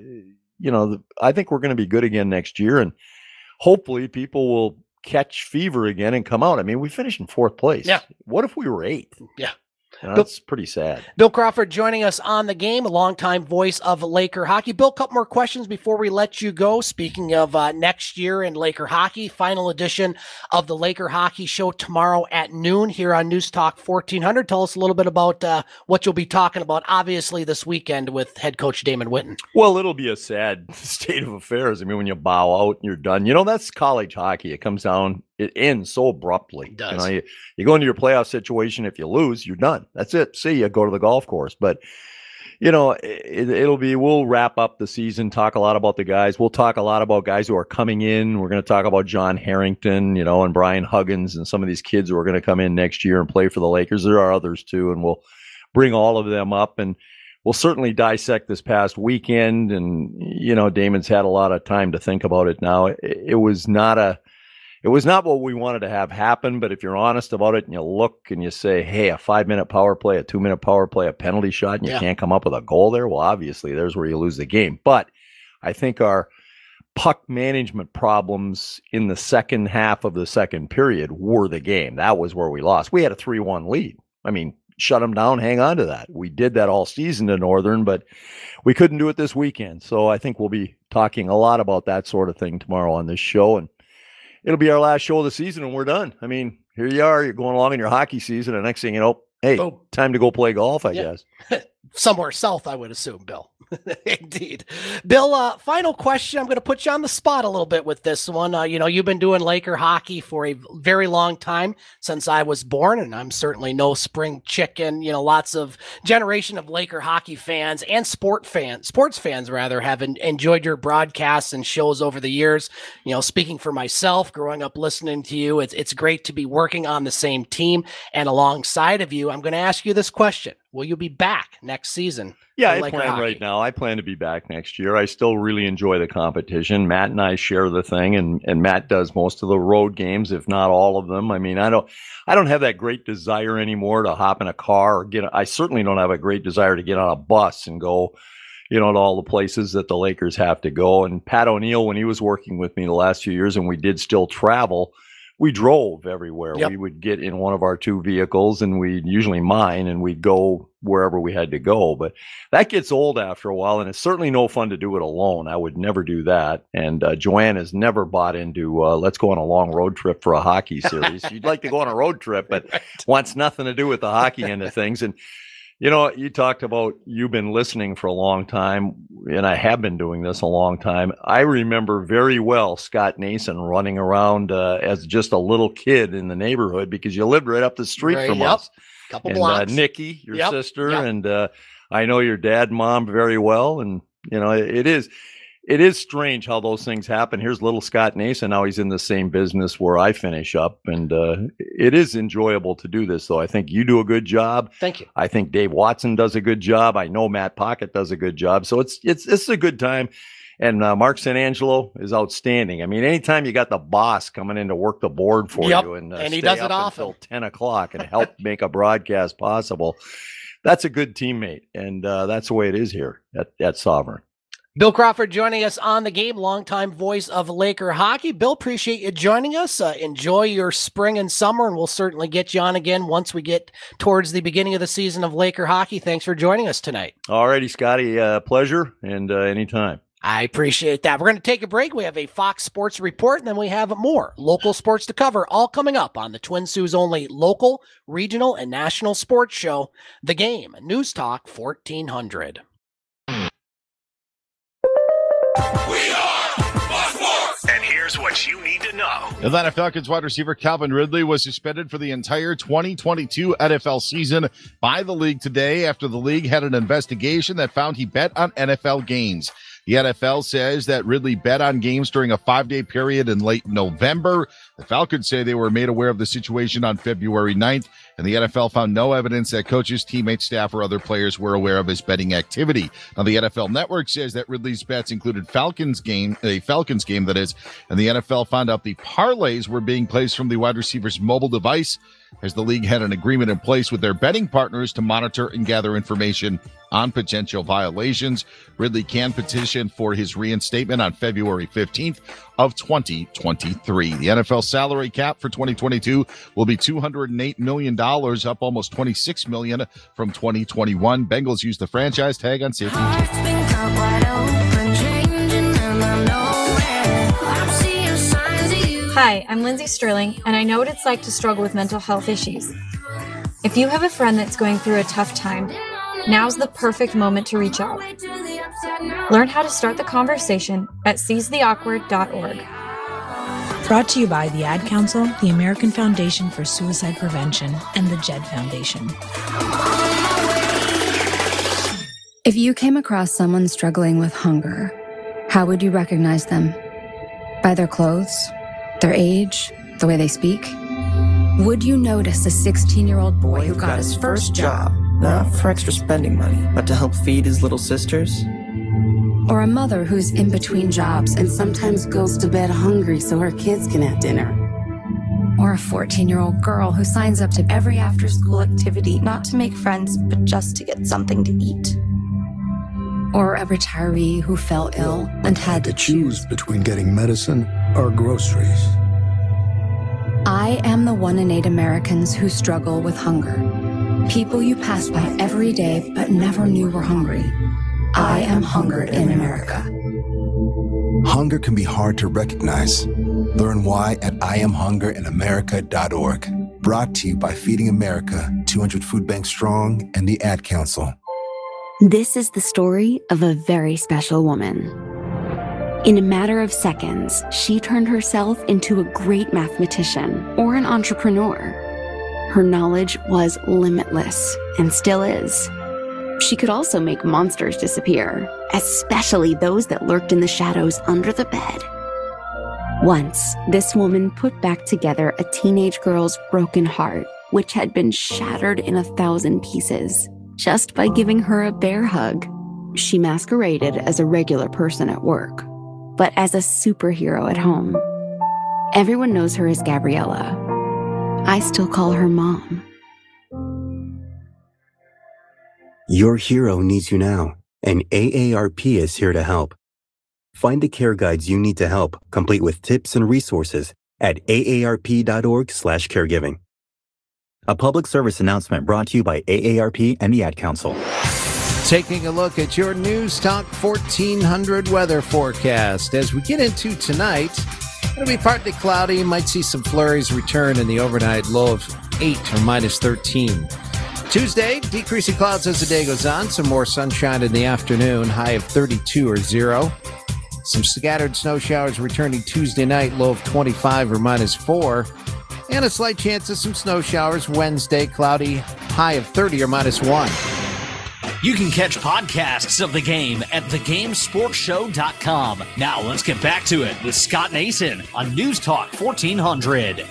you know, I think we're going to be good again next year, and hopefully, people will catch fever again and come out. I mean, we finished in fourth place. Yeah. What if we were eighth? Yeah. That's pretty sad. Bill Crawford joining us on the game, a longtime voice of Laker hockey. Bill, a couple more questions before we let you go. Speaking of uh, next year in Laker hockey, final edition of the Laker Hockey Show tomorrow at noon here on News Talk 1400. Tell us a little bit about uh, what you'll be talking about, obviously, this weekend with head coach Damon Whitten. Well, it'll be a sad state of affairs. I mean, when you bow out and you're done, you know, that's college hockey. It comes down it ends so abruptly. It does. You, know, you, you go into your playoff situation. If you lose, you're done. That's it. See you. Go to the golf course. But you know, it, it'll be. We'll wrap up the season. Talk a lot about the guys. We'll talk a lot about guys who are coming in. We're going to talk about John Harrington, you know, and Brian Huggins, and some of these kids who are going to come in next year and play for the Lakers. There are others too, and we'll bring all of them up and we'll certainly dissect this past weekend. And you know, Damon's had a lot of time to think about it now. It, it was not a it was not what we wanted to have happen. But if you're honest about it and you look and you say, hey, a five minute power play, a two minute power play, a penalty shot, and you Yeah. can't come up with a goal there, well, obviously there's where you lose the game. But I think our puck management problems in the second half of the second period were the game. That was where we lost. We had a 3 1 lead. I mean, shut them down, hang on to that. We did that all season to Northern, but we couldn't do it this weekend. So I think we'll be talking a lot about that sort of thing tomorrow on this show. And it'll be our last show of the season and we're done. I mean, here you are, you're going along in your hockey season, and next thing you know, hey, time to go play golf, I Yeah. guess. Somewhere south, I would assume, Bill. Indeed. Bill, uh, final question. I'm going to put you on the spot a little bit with this one. Uh, you know, you've been doing Laker hockey for a very long time since I was born, and I'm certainly no spring chicken. You know, lots of generation of Laker hockey fans and sport fans, sports fans rather, have en- enjoyed your broadcasts and shows over the years. You know, speaking for myself, growing up listening to you, it's it's great to be working on the same team and alongside of you. I'm going to ask you this question: Will you be back next season? Yeah, I plan hockey? right now. I plan to be back next year. I still really enjoy the competition. Matt and I share the thing, and and Matt does most of the road games, if not all of them. I mean, I don't, I don't have that great desire anymore to hop in a car or get. I certainly don't have a great desire to get on a bus and go, you know, to all the places that the Lakers have to go. And Pat O'Neill, when he was working with me the last few years, and we did still travel. We drove everywhere. Yep. We would get in one of our two vehicles, and we usually mine, and we'd go wherever we had to go. But that gets old after a while, and it's certainly no fun to do it alone. I would never do that. And uh, Joanne has never bought into uh, let's go on a long road trip for a hockey series. You'd like to go on a road trip, but wants nothing to do with the hockey end of things. And you know, you talked about you've been listening for a long time, and I have been doing this a long time. I remember very well Scott Nason running around uh, as just a little kid in the neighborhood because you lived right up the street Right, from yep. us Couple and uh, blocks. Nikki, your Yep, sister, yep. and uh, I know your dad, mom very well, and you know it is, it is strange how those things happen. Here's little Scott Nason. Now he's in the same business where I finish up, and uh, it is enjoyable to do this. Though I think you do a good job. Thank you. I think Dave Watson does a good job. I know Matt Pocket does a good job. So it's it's it's a good time. And uh, Mark San Angelo is outstanding. I mean, anytime you got the boss coming in to work the board for Yep, you and, uh, and he does it often. until ten o'clock and help make a broadcast possible, that's a good teammate, and uh, that's the way it is here at, at Sovereign. Bill Crawford joining us on the game, longtime voice of Laker hockey. Bill, appreciate you joining us. Uh, enjoy your spring and summer, and we'll certainly get you on again once we get towards the beginning of the season of Laker hockey. Thanks for joining us tonight. Alrighty, Scotty, uh, pleasure, and uh, anytime. I appreciate that. We're going to take a break. We have a Fox Sports report, and then we have more local sports to cover, all coming up on the Twin Sault's only local, regional, and national sports show, The Game, News Talk 1400. And here's what you need to know. Atlanta Falcons wide receiver Calvin Ridley was suspended for the entire 2022 NFL season by the league today after the league had an investigation that found he bet on NFL games. The NFL says that Ridley bet on games during a five day period in late November. The Falcons say they were made aware of the situation on February 9th, and the NFL found no evidence that coaches, teammates, staff, or other players were aware of his betting activity. Now, the NFL network says that Ridley's bets included Falcons game, a Falcons game that is, and the NFL found out the parlays were being placed from the wide receiver's mobile device as the league had an agreement in place with their betting partners to monitor and gather information on potential violations. Ridley can petition for his reinstatement on February 15th of 2023. The NFL salary cap for 2022 will be $208 million up almost 26 million from 2021. Bengals use the franchise tag on safety. Hi, I'm Lindsey Stirling, and I know what it's like to struggle with mental health issues. If you have a friend that's going through a tough time, now's the perfect moment to reach out. Learn how to start the conversation at seizetheawkward.org. Brought to you by the Ad Council, the American Foundation for Suicide Prevention, and the JED Foundation. If you came across someone struggling with hunger, how would you recognize them? By their clothes, their age, the way they speak? Would you notice a 16 year old boy who got his first job? Not for extra spending money, but to help feed his little sisters? Or a mother who's in between jobs and sometimes goes to bed hungry so her kids can have dinner? Or a 14 year old girl who signs up to every after school activity not to make friends, but just to get something to eat? Or a retiree who fell ill and had to choose between getting medicine or groceries. I am the one in eight Americans who struggle with hunger. People you pass by every day but never knew were hungry. I am hunger in America. Hunger can be hard to recognize. Learn why at IamHungerInAmerica.org. Brought to you by Feeding America, 200 Food Banks Strong, and the Ad Council. This is the story of a very special woman. In a matter of seconds, she turned herself into a great mathematician or an entrepreneur. Her knowledge was limitless and still is. She could also make monsters disappear, especially those that lurked in the shadows under the bed. Once, this woman put back together a teenage girl's broken heart, which had been shattered in a thousand pieces just by giving her a bear hug. She masqueraded as a regular person at work, but as a superhero at home. Everyone knows her as Gabriella. I still call her mom. Your hero needs you now, and AARP is here to help. Find the care guides you need to help, complete with tips and resources at aarp.org/caregiving. A public service announcement brought to you by AARP and the Ad Council. Taking a look at your News Talk 1400 weather forecast. As we get into tonight, it'll be partly cloudy. Might see some flurries return in the overnight low of 8 or minus 13. Tuesday, decreasing clouds as the day goes on. Some more sunshine in the afternoon, high of 32 or 0. Some scattered snow showers returning Tuesday night, low of 25 or minus 4 and a slight chance of some snow showers Wednesday, cloudy, high of 30 or minus 1. You can catch podcasts of the game at thegamesportshow.com. Now let's get back to it with Scott Nason on News Talk 1400.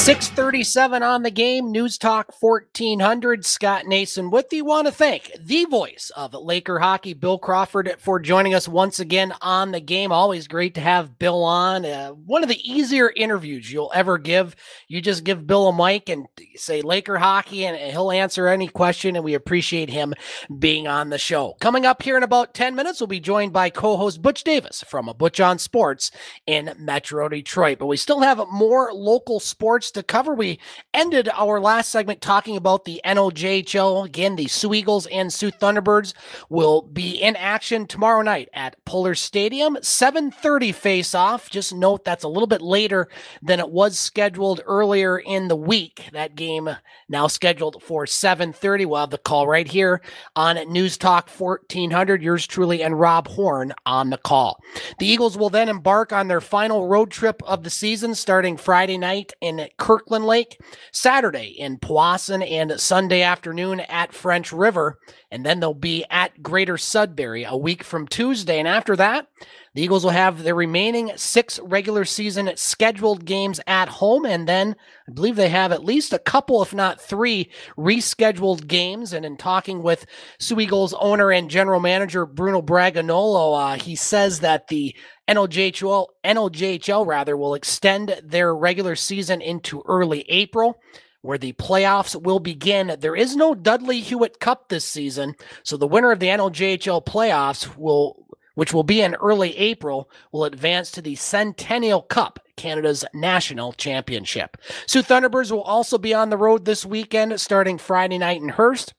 637 on the game, News Talk 1400. Scott Nason with you. Want to thank the voice of Laker hockey, Bill Crawford, for joining us once again on the game. Always great to have Bill on. Uh, one of the easier interviews you'll ever give. You just give Bill a mic and say Laker hockey, and he'll answer any question, and we appreciate him being on the show. Coming up here in about 10 minutes, we'll be joined by co host Butch Davis from a Butch on Sports in Metro Detroit. But we still have more local sports to cover. We ended our last segment talking about the NOJHL. Again, the Soo Eagles and Soo Thunderbirds will be in action tomorrow night at Pullar Stadium. 7:30 face-off. Just note that's a little bit later than it was scheduled earlier in the week. That game now scheduled for 7:30. We'll have the call right here on News Talk 1400. Yours truly and Rob Horn on the call. The Eagles will then embark on their final road trip of the season starting Friday night in Kirkland Lake, Saturday in Powassan, and Sunday afternoon at French River. And then they'll be at Greater Sudbury a week from Tuesday. And after that, the Eagles will have their remaining six regular season scheduled games at home. And then I believe they have at least a couple, if not three, rescheduled games. And in talking with Soo Eagles owner and general manager Bruno Bragagnolo, uh, he says that the NOJHL, NOJHL rather, will extend their regular season into early April where the playoffs will begin. There is no Dudley Hewitt Cup this season, so the winner of the NOJHL playoffs will which will be in early April, will advance to the Centennial Cup Canada's national championship. Soo Thunderbirds will also be on the road this weekend, starting Friday night in Hearst.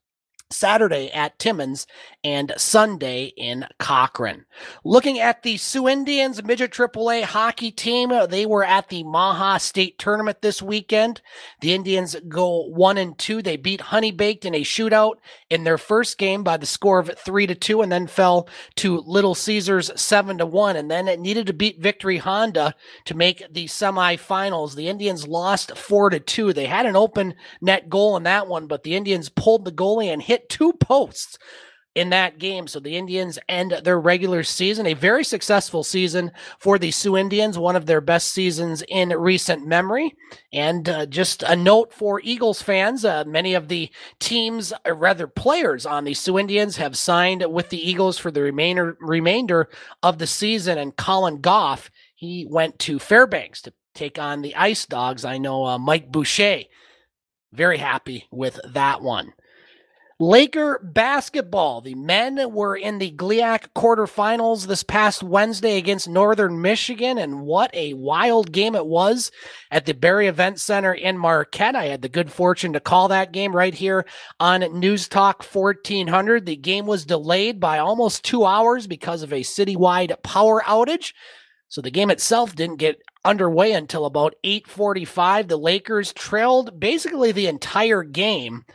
Saturday at Timmins and Sunday in Cochrane. Looking at the Soo Indians midget AAA hockey team, uh, they were at the Maha State tournament this weekend. The Indians go one and two. They beat Honey Baked in a shootout in their first game by the score of three to two, and then fell to Little Caesars seven to one. And then it needed to beat Victory Honda to make the semifinals. The Indians lost four to two. They had an open net goal in that one, but the Indians pulled the goalie and hit two posts in that game. So the Indians end their regular season, a very successful season for the Soo Indians, one of their best seasons in recent memory. And uh, just a note for Eagles fans uh, many of the teams, or rather players on the Soo Indians, have signed with the Eagles for the remainder, remainder of the season. And Colin Goff, he went to Fairbanks to take on the Ice Dogs. I know uh, Mike Boucher. Very happy with that one. Laker basketball. The men were in the GLIAC quarterfinals this past Wednesday against Northern Michigan, and what a wild game it was at the Berry Event Center in Marquette. I had the good fortune to call that game right here on News Talk 1400. The game was delayed by almost two hours because of a citywide power outage. So the game itself didn't get underway until about 8:45. The Lakers trailed basically the entire game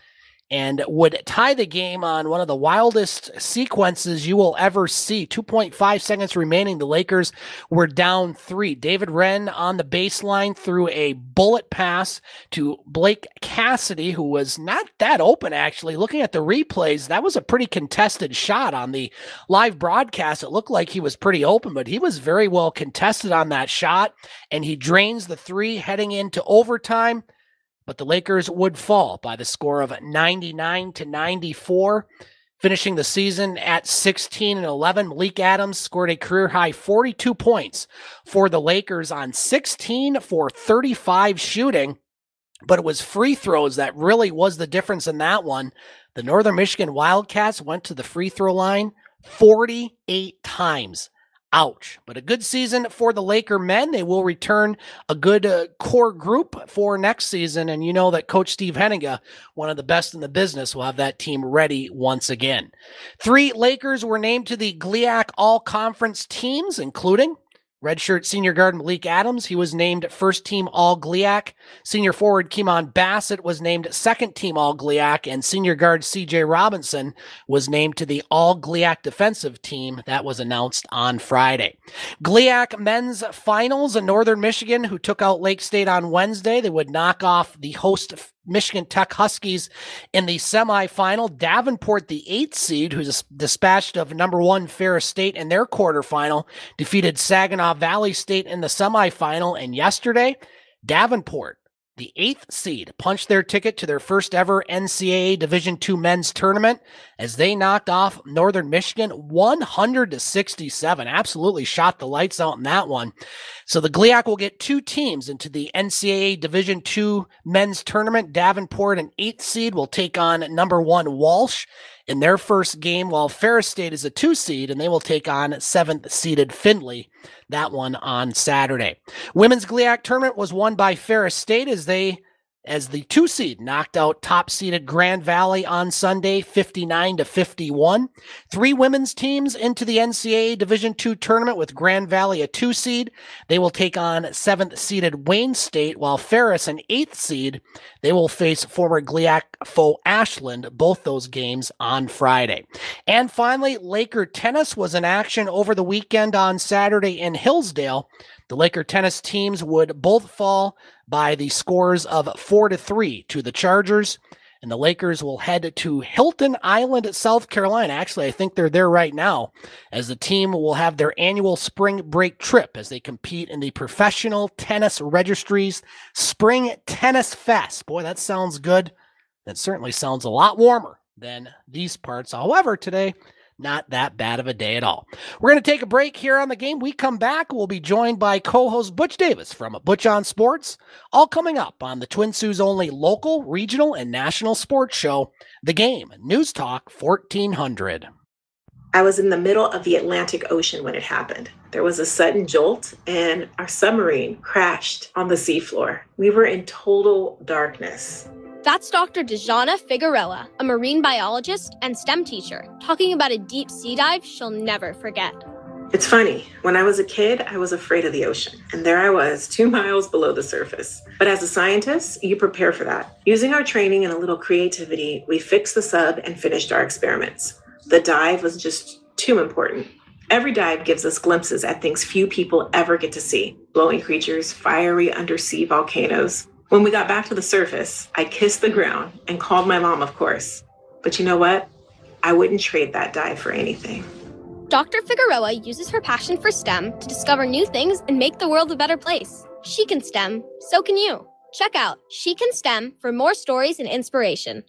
and would tie the game on one of the wildest sequences you will ever see. 2.5 seconds remaining. The Lakers were down three. David Wren on the baseline threw a bullet pass to Blake Cassidy, who was not that open, actually. Looking at the replays, that was a pretty contested shot on the live broadcast. It looked like he was pretty open, but he was very well contested on that shot, and he drains the three heading into overtime but the Lakers would fall by the score of 99 to 94, finishing the season at 16 and 11. Malik Adams scored a career high 42 points for the Lakers on 16 for 35 shooting, but it was free throws that really was the difference in that one. The Northern Michigan Wildcats went to the free throw line 48 times. Ouch. But a good season for the Laker men. They will return a good uh, core group for next season. And you know that Coach Steve Hettinga, one of the best in the business, will have that team ready once again. Three Lakers were named to the GLIAC All Conference teams, including Redshirt senior guard Malik Adams, he was named first team All GLIAC. Senior forward Kimon Bassett was named second team All GLIAC, and senior guard CJ Robinson was named to the All GLIAC defensive team that was announced on Friday. GLIAC men's finals in Northern Michigan, who took out Lake State on Wednesday. They would knock off the host Michigan Tech Huskies in the semifinal. Davenport, the eighth seed, who's dispatched of number one Ferris State in their quarterfinal, defeated Saginaw Valley State in the semifinal. And yesterday, Davenport the eighth seed punched their ticket to their first ever NCAA Division II men's tournament as they knocked off Northern Michigan 100 to 67. Absolutely shot the lights out in that one. So the GLIAC will get two teams into the NCAA Division II men's tournament. Davenport, an eighth seed, will take on number one Walsh in their first game, while Ferris State is a two seed and they will take on seventh seeded Findlay. That one on Saturday. Women's GLIAC tournament was won by Ferris State as they as the two seed knocked out top seeded Grand Valley on Sunday 59 to 51. Three women's teams into the NCAA Division II tournament with Grand Valley a two seed. They will take on seventh seeded Wayne State while Ferris an eighth seed. They will face former GLIAC foe Ashland, both those games on Friday. And finally, Laker tennis was in action over the weekend on Saturday in Hillsdale. The Laker tennis teams would both fall by the scores of four to three to the Chargers. And the Lakers will head to Hilton Island, South Carolina. Actually, I think they're there right now, as the team will have their annual spring break trip as they compete in the Professional Tennis Registry's Spring Tennis Fest. Boy, that sounds good. That certainly sounds a lot warmer than these parts. However, today not that bad of a day at all. We're going to take a break here on the game. We come back. We'll be joined by co host Butch Davis from Butch on Sports, all coming up on the Twin Sault's only local, regional, and national sports show, The Game, News Talk 1400. I was in the middle of the Atlantic Ocean when it happened. There was a sudden jolt, and our submarine crashed on the seafloor. We were in total darkness. That's Dr. Dejana Figueroa, a marine biologist and STEM teacher, talking about a deep sea dive she'll never forget. It's funny, when I was a kid, I was afraid of the ocean, and there I was, two miles below the surface. But as a scientist, you prepare for that. Using our training and a little creativity, we fixed the sub and finished our experiments. The dive was just too important. Every dive gives us glimpses at things few people ever get to see glowing creatures, fiery undersea volcanoes. When we got back to the surface, I kissed the ground and called my mom, of course. But you know what? I wouldn't trade that dive for anything. Dr. Figueroa uses her passion for STEM to discover new things and make the world a better place. She can STEM, so can you. Check out She Can STEM for more stories and inspiration.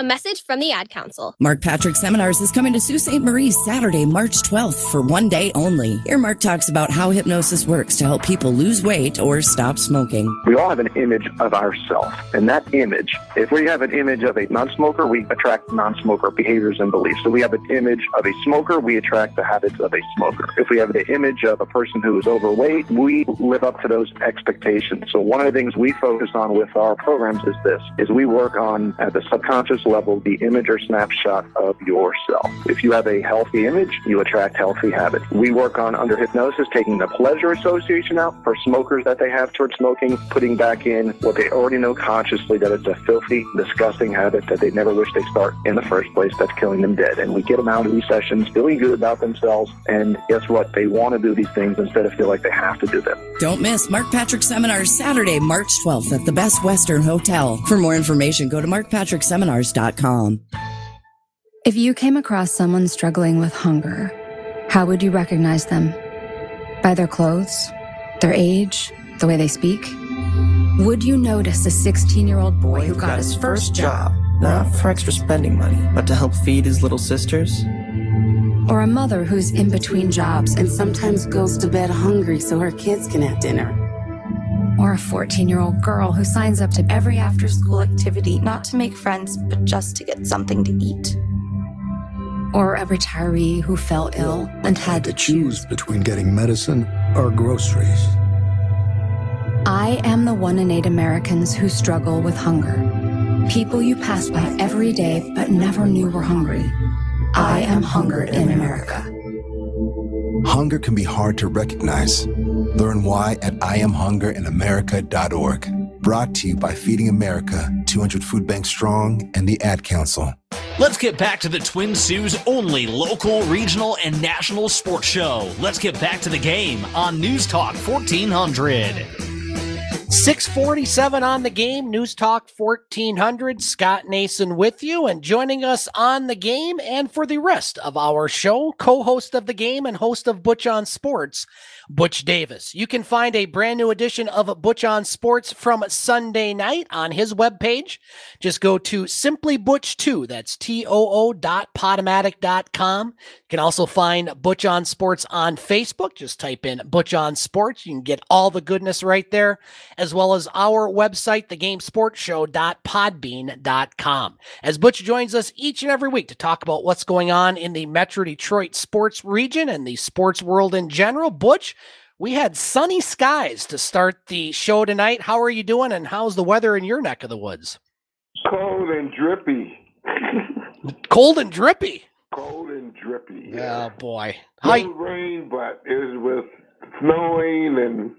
A message from the Ad Council. Mark Patrick Seminars is coming to Sault Ste. Marie Saturday, March 12th for one day only. Here, Mark talks about how hypnosis works to help people lose weight or stop smoking. We all have an image of ourselves, and that image, if we have an image of a non-smoker, we attract non-smoker behaviors and beliefs. So we have an image of a smoker, we attract the habits of a smoker. If we have the image of a person who is overweight, we live up to those expectations. So one of the things we focus on with our programs is this, is we work on at the subconscious level the image or snapshot of yourself. If you have a healthy image, you attract healthy habits. We work on under hypnosis taking the pleasure association out for smokers that they have towards smoking, putting back in what they already know consciously that it's a filthy, disgusting habit that they never wish they start in the first place that's killing them dead. And we get them out of these sessions feeling good about themselves. And guess what? They want to do these things instead of feel like they have to do them. Don't miss Mark Patrick Seminars Saturday, March 12th at the Best Western Hotel. For more information, go to markpatrickseminars.com. If you came across someone struggling with hunger, how would you recognize them? By their clothes, their age, the way they speak? Would you notice a 16 year old boy who got his first job? Not for extra spending money, but to help feed his little sisters? Or a mother who's in between jobs and sometimes goes to bed hungry so her kids can have dinner? Or a 14 year old girl who signs up to every after school activity not to make friends, but just to get something to eat? Or a retiree who fell ill and had to choose between getting medicine or groceries. I am the one in eight Americans who struggle with hunger. People you pass by every day but never knew were hungry. I am hunger in America. Hunger can be hard to recognize. Learn why at IamHungerInAmerica.org. Brought to you by Feeding America, 200 Food Bank Strong, and the Ad Council. Let's get back to the Twin Sault's only local, regional, and national sports show. Let's get back to the game on News Talk 1400. 647 on the game, News Talk 1400. Scott Nason with you and joining us on the game and for the rest of our show, co host of the game and host of Butch on Sports, Butch Davis. You can find a brand new edition of Butch on Sports from Sunday night on his webpage. Just go to Simply Butch 2. That's T O O dot. You can also find Butch on Sports on Facebook. Just type in Butch on Sports. You can get all the goodness right there, as well as our website, thegamesportshow.podbean.com. As Butch joins us each and every week to talk about what's going on in the Metro Detroit sports region and the sports world in general. Butch, we had sunny skies to start the show tonight. How are you doing, and how's the weather in your neck of the woods? Cold and drippy. Cold and drippy. Cold and drippy. Oh boy. No rain, but it was with snowing and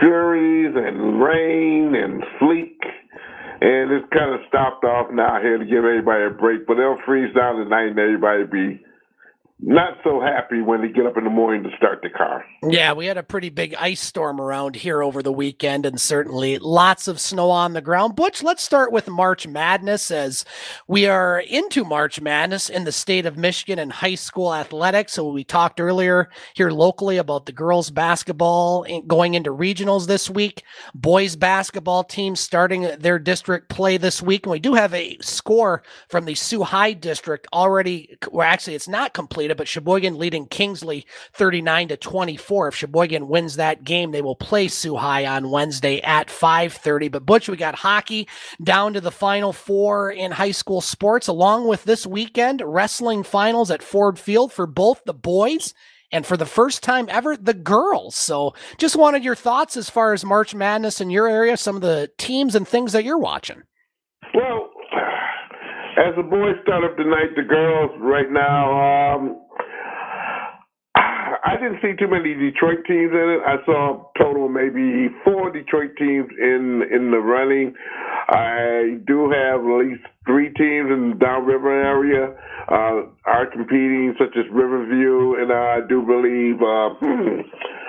flurries and rain and sleet. And it's kind of stopped off now here to give everybody a break, but it'll freeze down tonight and everybody be not so happy when they get up in the morning to start the car. Yeah, we had a pretty big ice storm around here over the weekend and certainly lots of snow on the ground. Butch, let's start with March Madness as we are into March Madness in the state of Michigan and high school athletics. So we talked earlier here locally about the girls basketball going into regionals this week, boys basketball teams starting their district play this week. And we do have a score from the Soo High district already. Well, actually, it's not complete undefeated, but Cheboygan leading Kingsley 39 to 24. If Cheboygan wins that game, they will play Soo High on Wednesday at 5:30. But Butch, we got hockey down to the final four in high school sports, along with this weekend wrestling finals at Ford Field for both the boys and for the first time ever, the girls. So just wanted your thoughts as far as March Madness in your area, some of the teams and things that you're watching. Well, as the boys start up tonight, the girls right now, um, I didn't see too many Detroit teams in it. I saw total maybe four Detroit teams in in the running. I do have at least three teams in the downriver area uh, are competing, such as Riverview, and I do believe uh,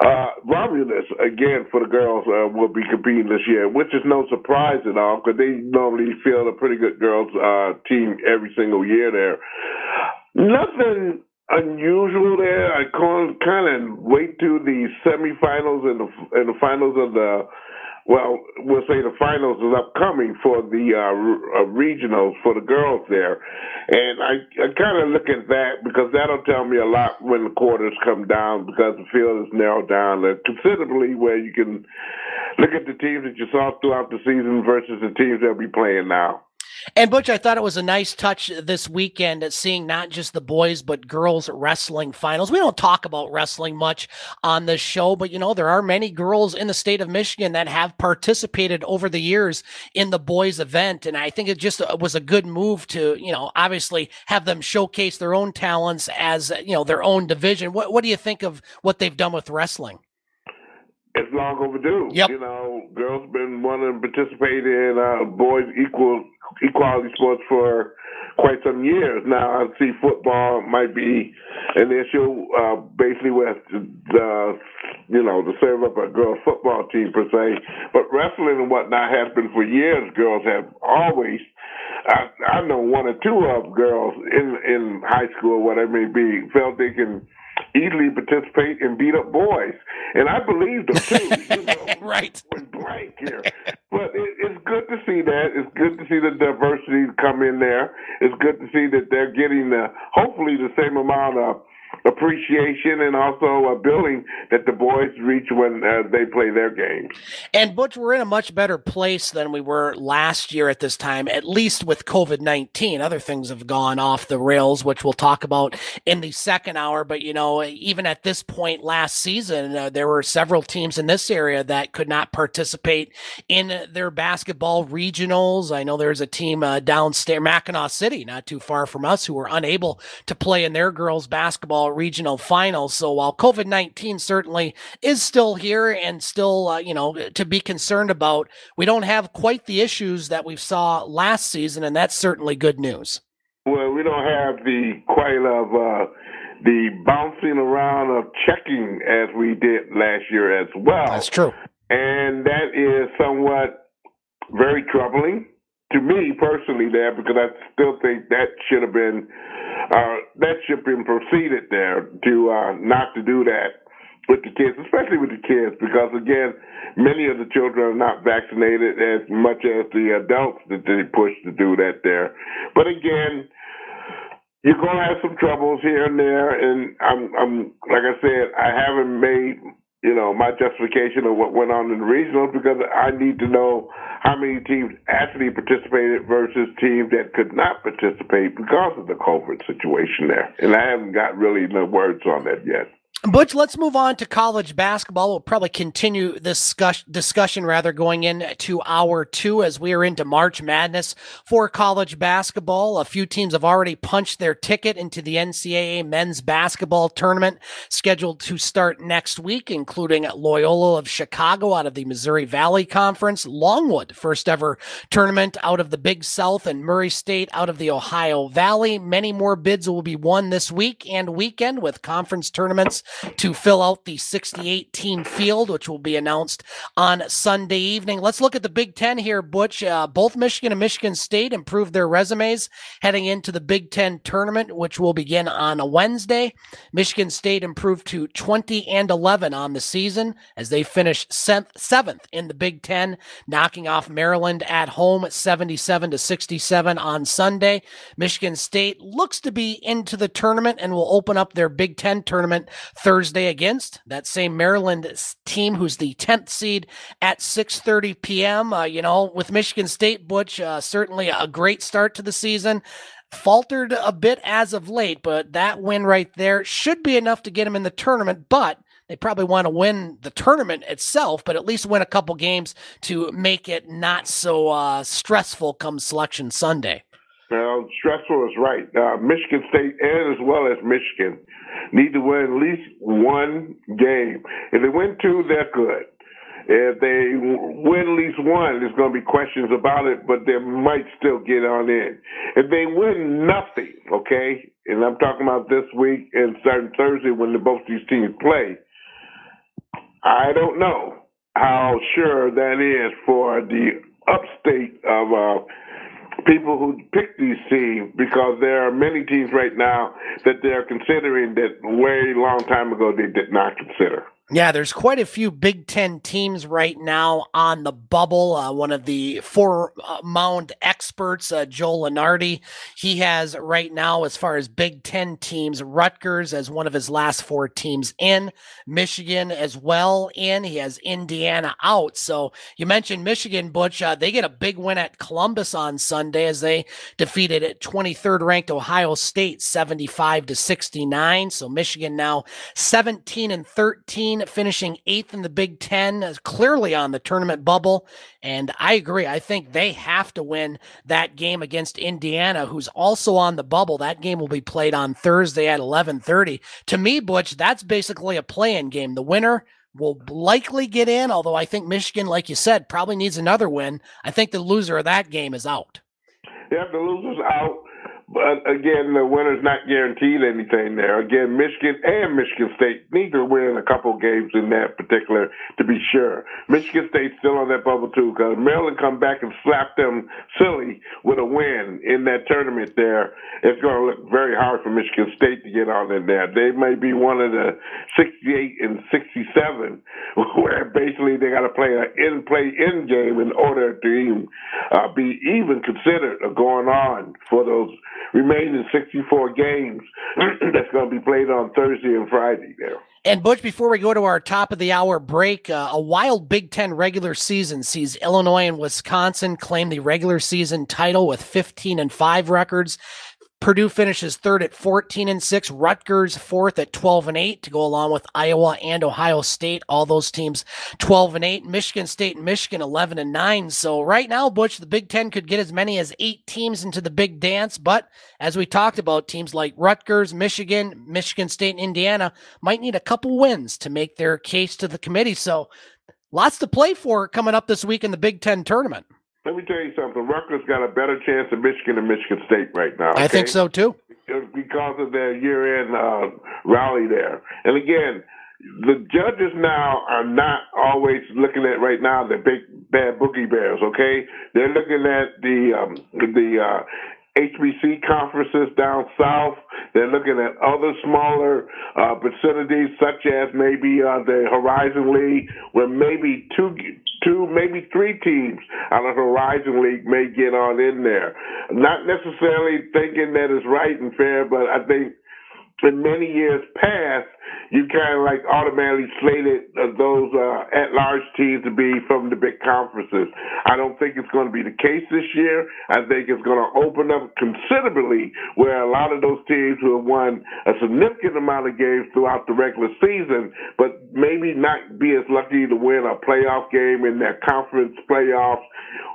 uh, Romulus again for the girls uh, will be competing this year, which is no surprise at all because they normally field a pretty good girls uh, team every single year there. Nothing unusual there. I kind of wait to the semifinals and the and the finals of the. Well, we'll say the finals is upcoming for the uh, uh, regionals for the girls there, and I, I kind of look at that because that'll tell me a lot when the quarters come down because the field is narrowed down considerably where you can look at the teams that you saw throughout the season versus the teams that'll be playing now. And Butch, I thought it was a nice touch this weekend at seeing not just the boys but girls wrestling finals. We don't talk about wrestling much on this show, but you know there are many girls in the state of Michigan that have participated over the years in the boys event, and I think it just uh, was a good move to you know obviously have them showcase their own talents as you know their own division. What what do you think of what they've done with wrestling? It's long overdue. Yep. You know, girls been wanting to participate in uh, boys equal equality sports for quite some years now. I see football might be an issue, uh, basically with the, you know, the serve up a girls football team per se, but wrestling and whatnot has been for years. Girls have always. I, I know one or two of girls in in high school, whatever may be, felt they can easily participate and beat up boys, and I believe them too. You know, right. Blank here, but it, it's good to see that. It's good to see the diversity come in there. It's good to see that they're getting the hopefully the same amount of appreciation and also a billing that the boys reach when uh, they play their games. And Butch, we're in a much better place than we were last year at this time, at least with COVID 19. Other things have gone off the rails, which we'll talk about in the second hour. But, you know, even at this point last season, uh, there were several teams in this area that could not participate in their basketball regionals. I know there's a team uh, downstairs, Mackinaw City, not too far from us, who were unable to play in their girls basketball regional finals. So while COVID 19 certainly is still here and still, uh, you know, to be concerned about, we don't have quite the issues that we saw last season, and that's certainly good news. Well, we don't have the quite of uh, the bouncing around of checking as we did last year as well. That's true. And that is somewhat very troubling to me personally there because I still think that should have been uh, that been proceeded there to uh, not to do that with the kids, especially with the kids, because again, many of the children are not vaccinated as much as the adults that they push to do that there. But again, you're gonna have some troubles here and there, and I'm, I'm like I said, I haven't made you know, my justification of what went on in the regionals because I need to know how many teams actually participated versus teams that could not participate because of the COVID situation there. And I haven't got really no words on that yet. Butch, let's move on to college basketball. We'll probably continue this discussion rather going into hour two as we are into March Madness for college basketball. A few teams have already punched their ticket into the NCAA men's basketball tournament scheduled to start next week, including Loyola of Chicago out of the Missouri Valley Conference, Longwood, first ever tournament out of the Big South, and Murray State out of the Ohio Valley. Many more bids will be won this week and weekend with conference tournaments to fill out the 68 team field, which will be announced on Sunday evening. Let's look at the Big Ten here, Butch. Uh, both Michigan and Michigan State improved their resumes heading into the Big Ten tournament, which will begin on a Wednesday. Michigan State improved to 20 and 11 on the season as they finished seventh in the Big Ten, knocking off Maryland at home 77 to 67 on Sunday. Michigan State looks to be into the tournament and will open up their Big Ten tournament Thursday against that same Maryland team, who's the 10th seed at 6:30 p.m. Uh, you know, with Michigan State, Butch, uh, certainly a great start to the season faltered a bit as of late, but that win right there should be enough to get them in the tournament. But they probably want to win the tournament itself, but at least win a couple games to make it not so uh, stressful come Selection Sunday. Well, stressful is right. Uh, Michigan State and as well as Michigan need to win at least one game. If they win two, they're good. If they win at least one, there's going to be questions about it, but they might still get on in. If they win nothing, okay, and I'm talking about this week and starting Thursday when the, both these teams play, I don't know how sure that is for the upstate of uh, people who pick these teams because there are many teams right now that they're considering that way long time ago they did not consider. Yeah, there's quite a few Big Ten teams right now on the bubble. Uh, one of the four uh, mound experts, uh, Joe Lunardi, he has right now, as far as Big Ten teams, Rutgers as one of his last four teams in, Michigan as well in. He has Indiana out. So you mentioned Michigan, Butch. Uh, they get a big win at Columbus on Sunday as they defeated 23rd ranked Ohio State 75 to 69. So Michigan now 17 and 13 finishing eighth in the Big Ten, uh, clearly on the tournament bubble. And I agree. I think they have to win that game against Indiana, who's also on the bubble. That game will be played on Thursday at 11:30. To me, Butch, that's basically a play-in game. The winner will likely get in, although I think Michigan, like you said, probably needs another win. I think the loser of that game is out. Yeah, the loser's out. But again, the winner's not guaranteed anything there. Again, Michigan and Michigan State need to win a couple games in that particular to be sure. Michigan State's still on that bubble too because Maryland come back and slap them silly with a win in that tournament there. It's going to look very hard for Michigan State to get on in there. They may be one of the 68 and 67 where basically they got to play an in play in game in order to even uh, be even considered going on for those remaining 64 games that's going to be played on Thursday and Friday there. And Butch, before we go to our top of the hour break, uh, a wild Big Ten regular season sees Illinois and Wisconsin claim the regular season title with 15 and 5 records. Purdue finishes third at 14 and 6, Rutgers fourth at 12 and 8 to go along with Iowa and Ohio State, all those teams 12 and 8, Michigan State and Michigan 11 and 9. So right now Butch the Big 10 could get as many as 8 teams into the big dance, but as we talked about teams like Rutgers, Michigan, Michigan State and Indiana might need a couple wins to make their case to the committee. So lots to play for coming up this week in the Big 10 tournament. Let me tell you something. Rutgers got a better chance of Michigan and Michigan State right now. Okay? I think so too. Because of their year-end uh, rally there, and again, the judges now are not always looking at right now the big bad boogie bears. Okay, they're looking at the um, the uh, HBC conferences down south. They're looking at other smaller uh, vicinities, such as maybe uh, the Horizon League, where maybe two, two, maybe three teams out of Horizon League may get on in there. Not necessarily thinking that is right and fair, but I think in many years past, you kind of like automatically slated uh, those uh, at-large teams to be from the big conferences. I don't think it's going to be the case this year. I think it's going to open up considerably where a lot of those teams who have won a significant amount of games throughout the regular season, but maybe not be as lucky to win a playoff game in their conference playoffs,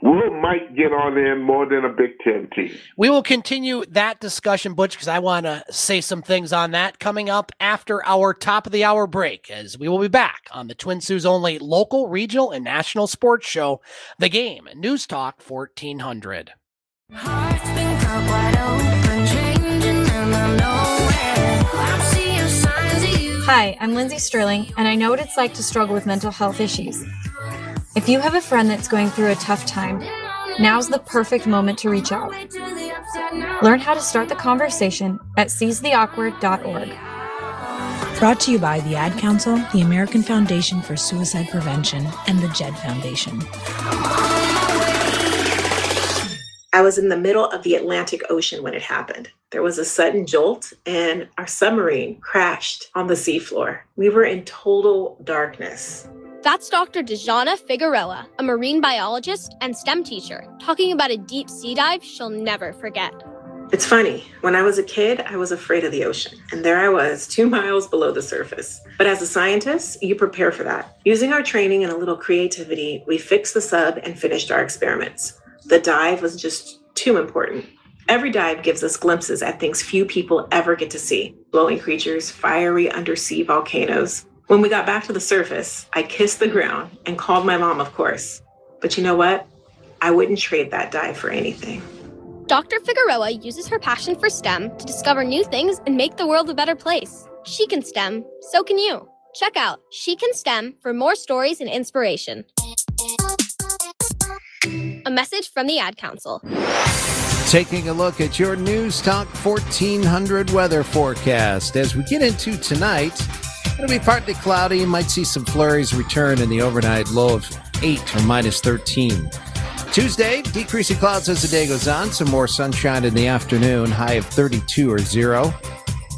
will might get on in more than a Big Ten team. We will continue that discussion, Butch, because I want to say some things on that coming up after our top of the hour break, as we will be back on the Twin Sault's only local, regional, and national sports show, The Game, News Talk 1400. Hi, Hi, I'm Lindsey Stirling, and I know what it's like to struggle with mental health issues. If you have a friend that's going through a tough time, now's the perfect moment to reach out. Learn how to start the conversation at seizetheawkward.org. Brought to you by the Ad Council, the American Foundation for Suicide Prevention, and the JED Foundation. I was in the middle of the Atlantic Ocean when it happened. There was a sudden jolt, and our submarine crashed on the seafloor. We were in total darkness. That's Dr. Dejana Figueroa, a marine biologist and STEM teacher, talking about a deep sea dive she'll never forget. It's funny, when I was a kid, I was afraid of the ocean, and there I was, two miles below the surface. But as a scientist, you prepare for that. Using our training and a little creativity, we fixed the sub and finished our experiments. The dive was just too important. Every dive gives us glimpses at things few people ever get to see glowing creatures, fiery undersea volcanoes. When we got back to the surface, I kissed the ground and called my mom, of course. But you know what? I wouldn't trade that dive for anything. Dr. Figueroa uses her passion for STEM to discover new things and make the world a better place. She can STEM, so can you. Check out She Can STEM for more stories and inspiration. A message from the Ad Council. Taking a look at your News Talk 1400 weather forecast. As we get into tonight, it'll be partly cloudy. You might see some flurries return in the overnight low of 8 or minus 13. Tuesday, decreasing clouds as the day goes on. Some more sunshine in the afternoon, high of 32 or 0.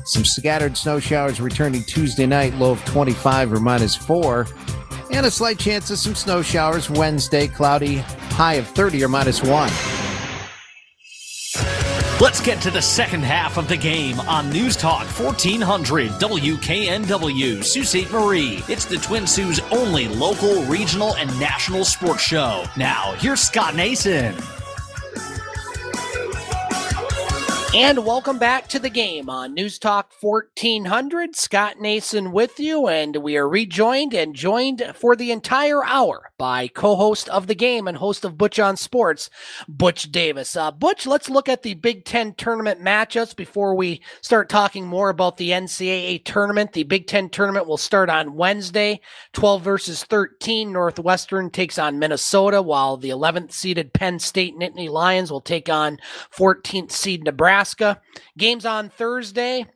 Some scattered snow showers returning Tuesday night, low of 25 or minus 4. And a slight chance of some snow showers Wednesday, cloudy, high of 30 or minus 1. Let's get to the second half of the game on News Talk 1400 WKNW Sault Ste. Marie. It's the Twin Sault's only local, regional, and national sports show. Now, here's Scott Nason. And welcome back to the game on News Talk 1400. Scott Nason with you, and we are rejoined and joined for the entire hour by co host of the game and host of Butch on Sports, Butch Davis. Uh, Butch, let's look at the Big Ten tournament matchups before we start talking more about the NCAA tournament. The Big Ten tournament will start on Wednesday, 12 versus 13. Northwestern takes on Minnesota, while the 11th seeded Penn State Nittany Lions will take on 14th seed Nebraska. Nebraska. Games on Thursday.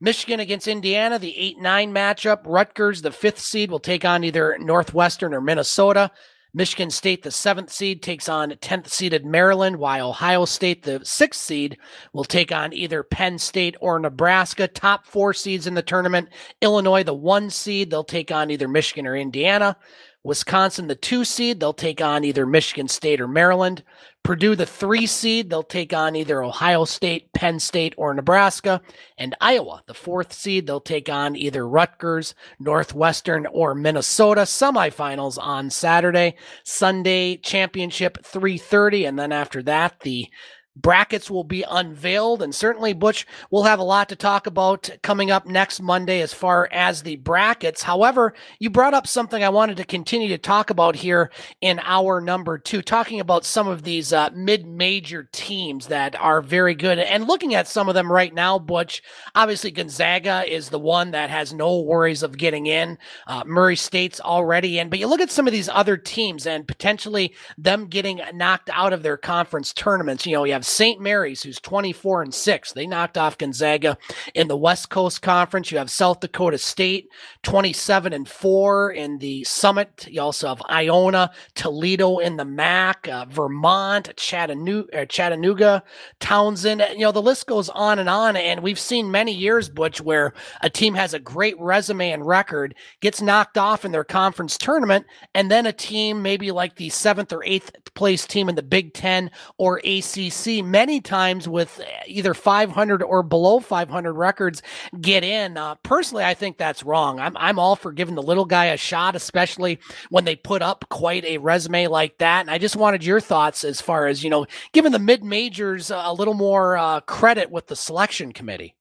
Michigan against Indiana, the 8 9 matchup. Rutgers, the fifth seed, will take on either Northwestern or Minnesota. Michigan State, the seventh seed, takes on 10th seeded Maryland, while Ohio State, the sixth seed, will take on either Penn State or Nebraska. Top four seeds in the tournament. Illinois, the one seed, they'll take on either Michigan or Indiana. Wisconsin, the two seed, they'll take on either Michigan State or Maryland. Purdue, the three seed, they'll take on either Ohio State, Penn State, or Nebraska. And Iowa, the fourth seed, they'll take on either Rutgers, Northwestern, or Minnesota. Semifinals on Saturday, Sunday championship 3:30, and then after that, the brackets will be unveiled and certainly butch we'll have a lot to talk about coming up next monday as far as the brackets. However you brought up something i wanted to continue to talk about here in our number two talking about some of these uh, mid-major teams that are very good. And looking at some of them right now butch obviously gonzaga is the one that has no worries of getting in. Uh, murray state's already in. But you look at some of these other teams and potentially them getting knocked out of their conference tournaments. You know you have St. Mary's, who's 24 and 6. They knocked off Gonzaga in the West Coast Conference. You have South Dakota State, 27 and 4 in the Summit. You also have Iona, Toledo in the MAC, uh, Vermont, Chattanooga, uh, Chattanooga, Towson. You know, the list goes on and on. And we've seen many years, Butch, where a team has a great resume and record, gets knocked off in their conference tournament, and then a team, maybe like the seventh or eighth place team in the Big Ten or ACC, many times with either 500 or below 500 records get in. Uh, personally, I think that's wrong. I'm, I'm all for giving the little guy a shot, especially when they put up quite a resume like that. And I just wanted your thoughts as far as, you know, giving the mid majors a little more uh, credit with the selection committee.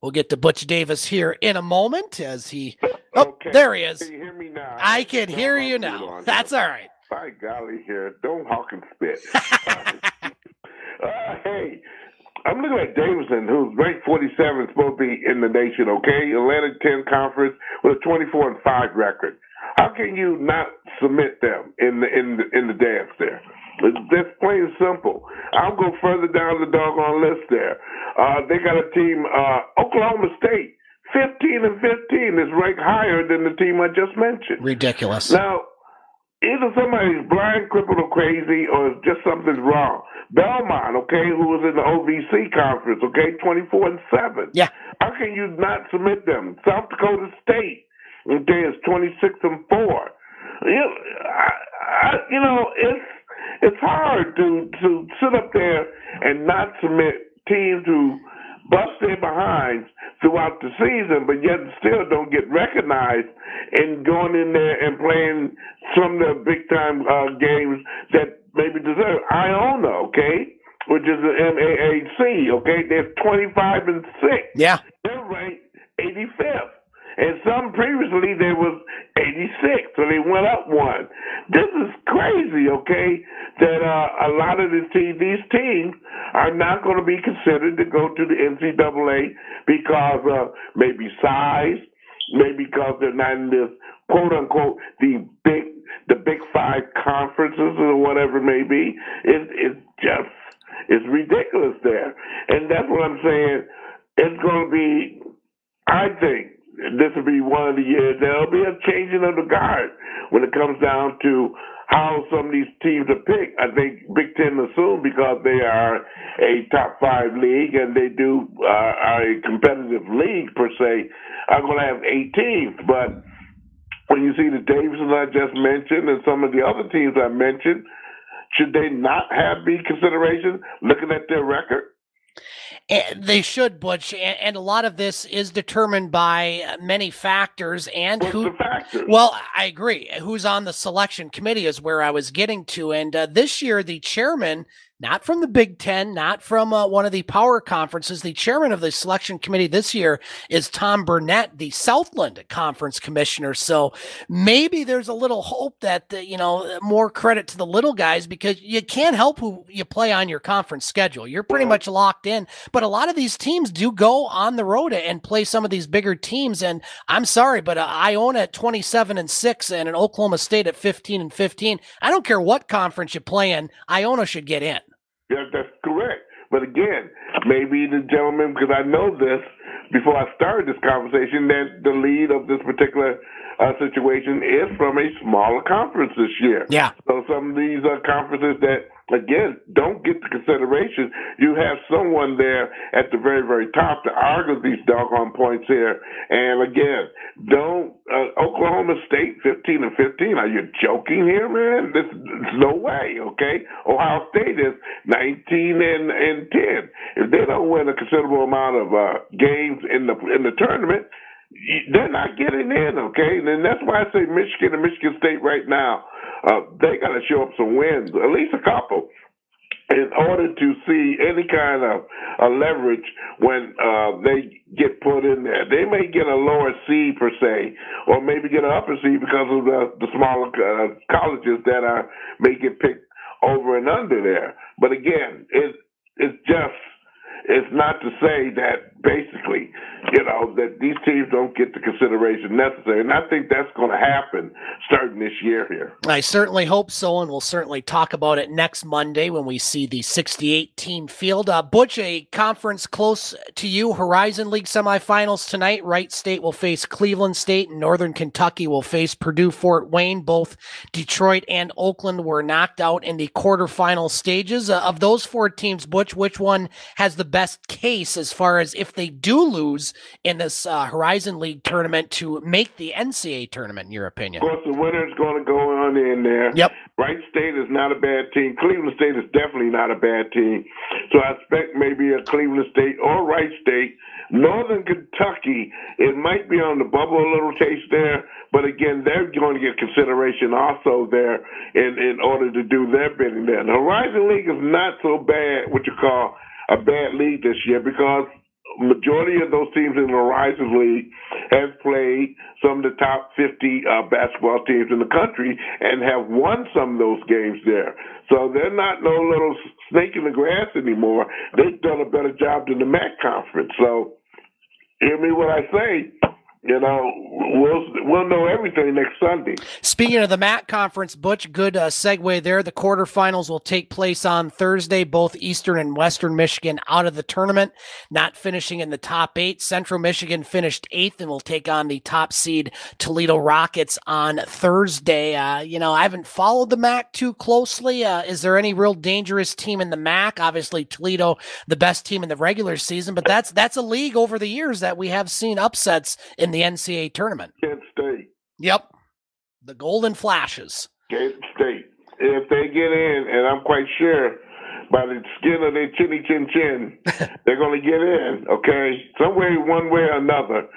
We'll get to Butch Davis here in a moment as he. Oh, okay. there he is. Can you hear me now? I can hear you now. That's all right. By golly, here, don't hawk and spit. uh, hey, I'm looking at Davidson, who's ranked 47, supposed to be in the nation. Okay, Atlantic 10 conference with a 24 and five record. How can you not submit them in the in the in the dance there? That's plain and simple. I'll go further down the doggone list there. Uh, they got a team, uh, Oklahoma State, 15 and 15 is ranked higher than the team I just mentioned. Ridiculous. Now, either somebody's blind, crippled, or crazy, or just something's wrong. Belmont, okay, who was in the OVC conference, okay, 24 and 7. Yeah. How can you not submit them? South Dakota State, okay, is 26 and 4. You know, I, I, you know it's it's hard to to sit up there and not submit teams who bust their behinds throughout the season, but yet still don't get recognized and going in there and playing some of the big time uh, games that maybe deserve. Iona, okay, which is the MAAC, okay, they're 25 and 6. Yeah. They're ranked 85th. And some previously there was 86, so they went up one. This is crazy, okay? That uh, a lot of these teams, these teams are not going to be considered to go to the NCAA because of maybe size, maybe because they're not in this quote unquote the big the big five conferences or whatever it may be. It, it's just it's ridiculous there, and that's what I'm saying. It's going to be, I think, this will be one of the years there'll be a changing of the guard when it comes down to how some of these teams are picked. I think Big Ten assume because they are a top five league and they do uh, are a competitive league per se, are going to have eight teams. But when you see the Davidson I just mentioned and some of the other teams I mentioned, should they not have the consideration looking at their record? And they should, Butch, and, a lot of this is determined by uh, many factors. And What's who? Factors? Well, I agree. Who's on the selection committee is where I was getting to. And uh, this year, the chairman not from the Big Ten, not from uh, one of the power conferences. The chairman of the selection committee this year is Tom Burnett, the Southland Conference commissioner. So maybe there's a little hope that, the, you know, more credit to the little guys because you can't help who you play on your conference schedule. You're pretty much locked in. But a lot of these teams do go on the road and play some of these bigger teams. And I'm sorry, but uh, Iona at 27 and 6 and an Oklahoma State at 15 and 15. I don't care what conference you play in, Iona should get in. Yeah, that's correct. But again, maybe the gentleman, because I know this before I started this conversation, that the lead of this particular uh, situation is from a smaller conference this year. Yeah. So some of these uh, conferences that again, don't get the consideration. You have someone there at the very, very top to argue these doggone points here. And again, don't uh, Oklahoma State 15 and 15. Are you joking here, man? This, there's no way. Okay, Ohio State is 19 and and 10. If they don't win a considerable amount of uh, games in the in the tournament. They're not getting in, okay? And that's why I say Michigan and Michigan State right now uh, they got to show up some wins, at least a couple, in order to see any kind of uh, leverage when uh, they get put in there. They may get a lower C per se, or maybe get an upper C because of the, the smaller uh, colleges that are may get picked over and under there. But again, it it's just it's not to say that basically, you know, that these teams don't get the consideration necessary. And I think that's going to happen starting this year here. I certainly hope so. And we'll certainly talk about it next Monday when we see the 68 team field. Uh, Butch, a conference close to you, Horizon League semifinals tonight. Wright State will face Cleveland State, and Northern Kentucky will face Purdue Fort Wayne. Both Detroit and Oakland were knocked out in the quarterfinal stages. Uh, of those four teams, Butch, which one has the best case as far as if they do lose in this uh, Horizon League tournament to make the NCAA tournament, in your opinion? Of course, the winner is going to go on in there. Yep. Wright State is not a bad team. Cleveland State is definitely not a bad team. So I expect maybe a Cleveland State or Wright State. Northern Kentucky, it might be on the bubble a little taste there, but again, they're going to get consideration also there in, in order to do their bidding there. The Horizon League is not so bad, what you call a bad league this year because majority of those teams in the Horizons League have played some of the top 50 uh, basketball teams in the country and have won some of those games there. So they're not no little snake in the grass anymore. They've done a better job than the MAC conference. So hear me what I say you know, we'll we'll know everything next Sunday. Speaking of the MAC conference, Butch, good uh, segue there. The quarterfinals will take place on Thursday. Both Eastern and Western Michigan out of the tournament, not finishing in the top eight. Central Michigan finished eighth and will take on the top seed Toledo Rockets on Thursday. Uh, you know, I haven't followed the MAC too closely. Uh, is there any real dangerous team in the MAC? Obviously, Toledo, the best team in the regular season, but that's that's a league over the years that we have seen upsets in in the NCAA tournament. Kent State. Yep. The Golden Flashes. Kent State. If they get in, and I'm quite sure by the skin of their chinny chin chin, they're going to get in, okay? Some way, one way or another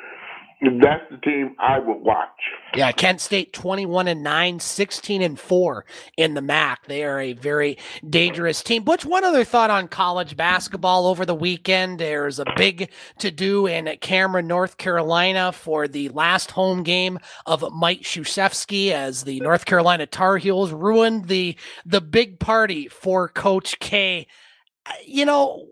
that's the team I would watch. Yeah, Kent State 21 and 9, 16 and 4 in the MAC. They are a very dangerous team. Butch, one other thought on college basketball over the weekend. There's a big to do in Cameron, North Carolina for the last home game of Mike Krzyzewski as the North Carolina Tar Heels ruined the the big party for Coach K. Uh, you know,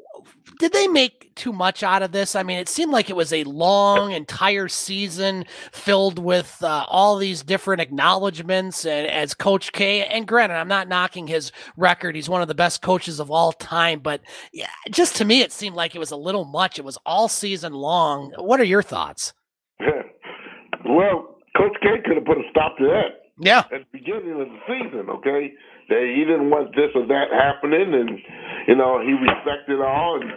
did they make too much out of this? I mean, it seemed like it was a long entire season filled with uh, all these different acknowledgments and as Coach K. And granted, I'm not knocking his record; he's one of the best coaches of all time. But yeah, just to me, it seemed like it was a little much. It was all season long. What are your thoughts? well, Coach K could have put a stop to that. Yeah. At the beginning of the season, okay? That he didn't want this or that happening, and you know he respected all and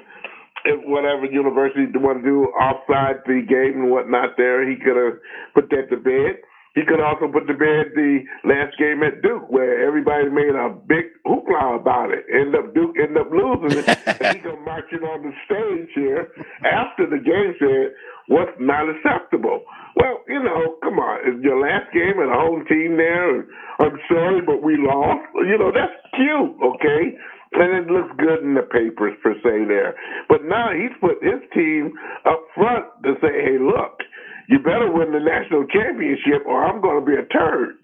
if whatever university want to do outside the game and whatnot there, he could have put that to bed. He could also put to bed the last game at Duke where everybody made a big hoopla about it. End up Duke end up losing it. and he come marching on the stage here after the game said, What's not acceptable? Well, you know, come on. It's your last game and a home team there. I'm sorry, but we lost. You know, that's cute, okay? and it looks good in the papers per se there. But now he's put his team up front to say, "Hey, look, you better win the national championship, or I'm going to be a turd."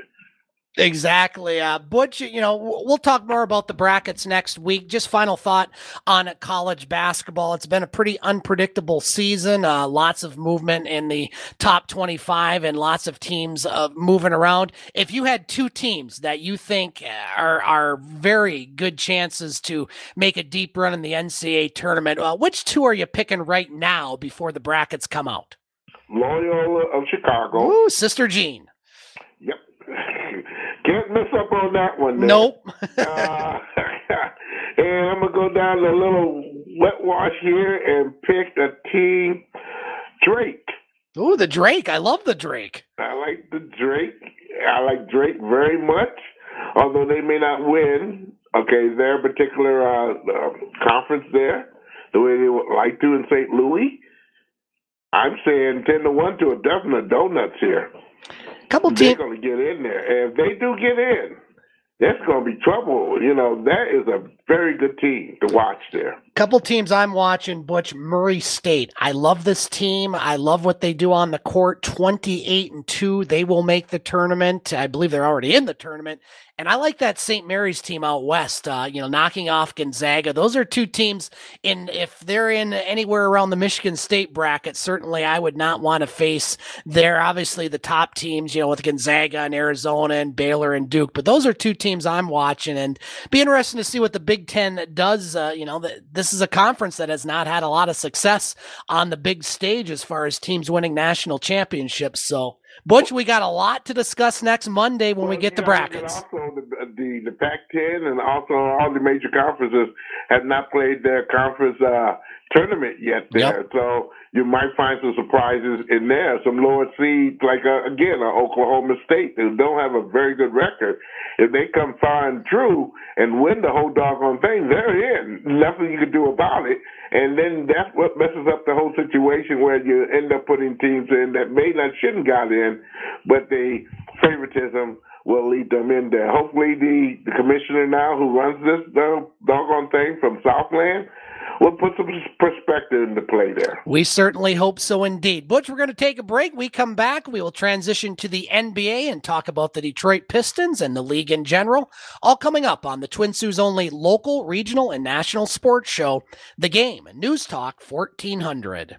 Exactly. Uh, Butch, you know, we'll talk more about the brackets next week. Just final thought on college basketball. It's been a pretty unpredictable season. Uh, lots of movement in the top 25 and lots of teams uh, moving around. If you had two teams that you think are, are very good chances to make a deep run in the NCAA tournament, uh, which two are you picking right now before the brackets come out? Loyola of Chicago. Ooh, Sister Jean. Yep. Can't miss up on that one. There. Nope. uh, and I'm gonna go down a little wet wash here and pick the team, Drake. Oh, the Drake! I love the Drake. I like the Drake. I like Drake very much, although they may not win. Okay, their particular uh, uh, conference there, the way they would like to in St. Louis. I'm saying ten to one to a dozen of donuts here couple teams. They're going to get in there. And if they do get in, that's going to be trouble. You know, that is a very good team to watch there. Couple teams I'm watching, Butch Murray State. I love this team. I love what they do on the court. 28 and 2. They will make the tournament. I believe they're already in the tournament. And I like that St. Mary's team out west, uh, you know, knocking off Gonzaga. Those are two teams in if they're in anywhere around the Michigan State bracket, certainly I would not want to face they're obviously the top teams, you know, with Gonzaga and Arizona and Baylor and Duke. But those are two teams I'm watching and be interesting to see what the Big Ten does. Uh, you know, this is a conference that has not had a lot of success on the big stage as far as teams winning national championships. So Butch, we got a lot to discuss next Monday when well, we get the brackets. Also, the, the, the Pac-10 and also all the major conferences have not played their conference uh, tournament yet there. Yep. So you might find some surprises in there. Some lower seeds, like uh, again, uh, Oklahoma State, who don't have a very good record. If they come far and true and win the whole doggone thing, they're in. Nothing you can do about it. And then that's what messes up the whole situation where you end up putting teams in that may not shouldn't got in, but the favoritism will lead them in there. Hopefully, the, the commissioner now who runs this doggone thing from Southland will put some perspective into play there. We certainly hope so indeed. Butch, we're going to take a break. We come back. We will transition to the NBA and talk about the Detroit Pistons and the league in general. All coming up on the Twin Sault's only local, regional, and national sports show, The Game, News Talk 1400.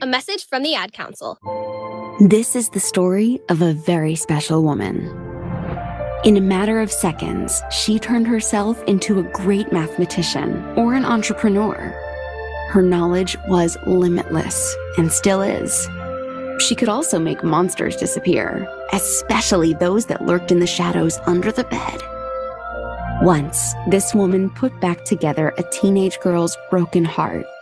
A message from the Ad Council. This is the story of a very special woman. In a matter of seconds, she turned herself into a great mathematician or an entrepreneur. Her knowledge was limitless and still is. She could also make monsters disappear, especially those that lurked in the shadows under the bed. Once, this woman put back together a teenage girl's broken heart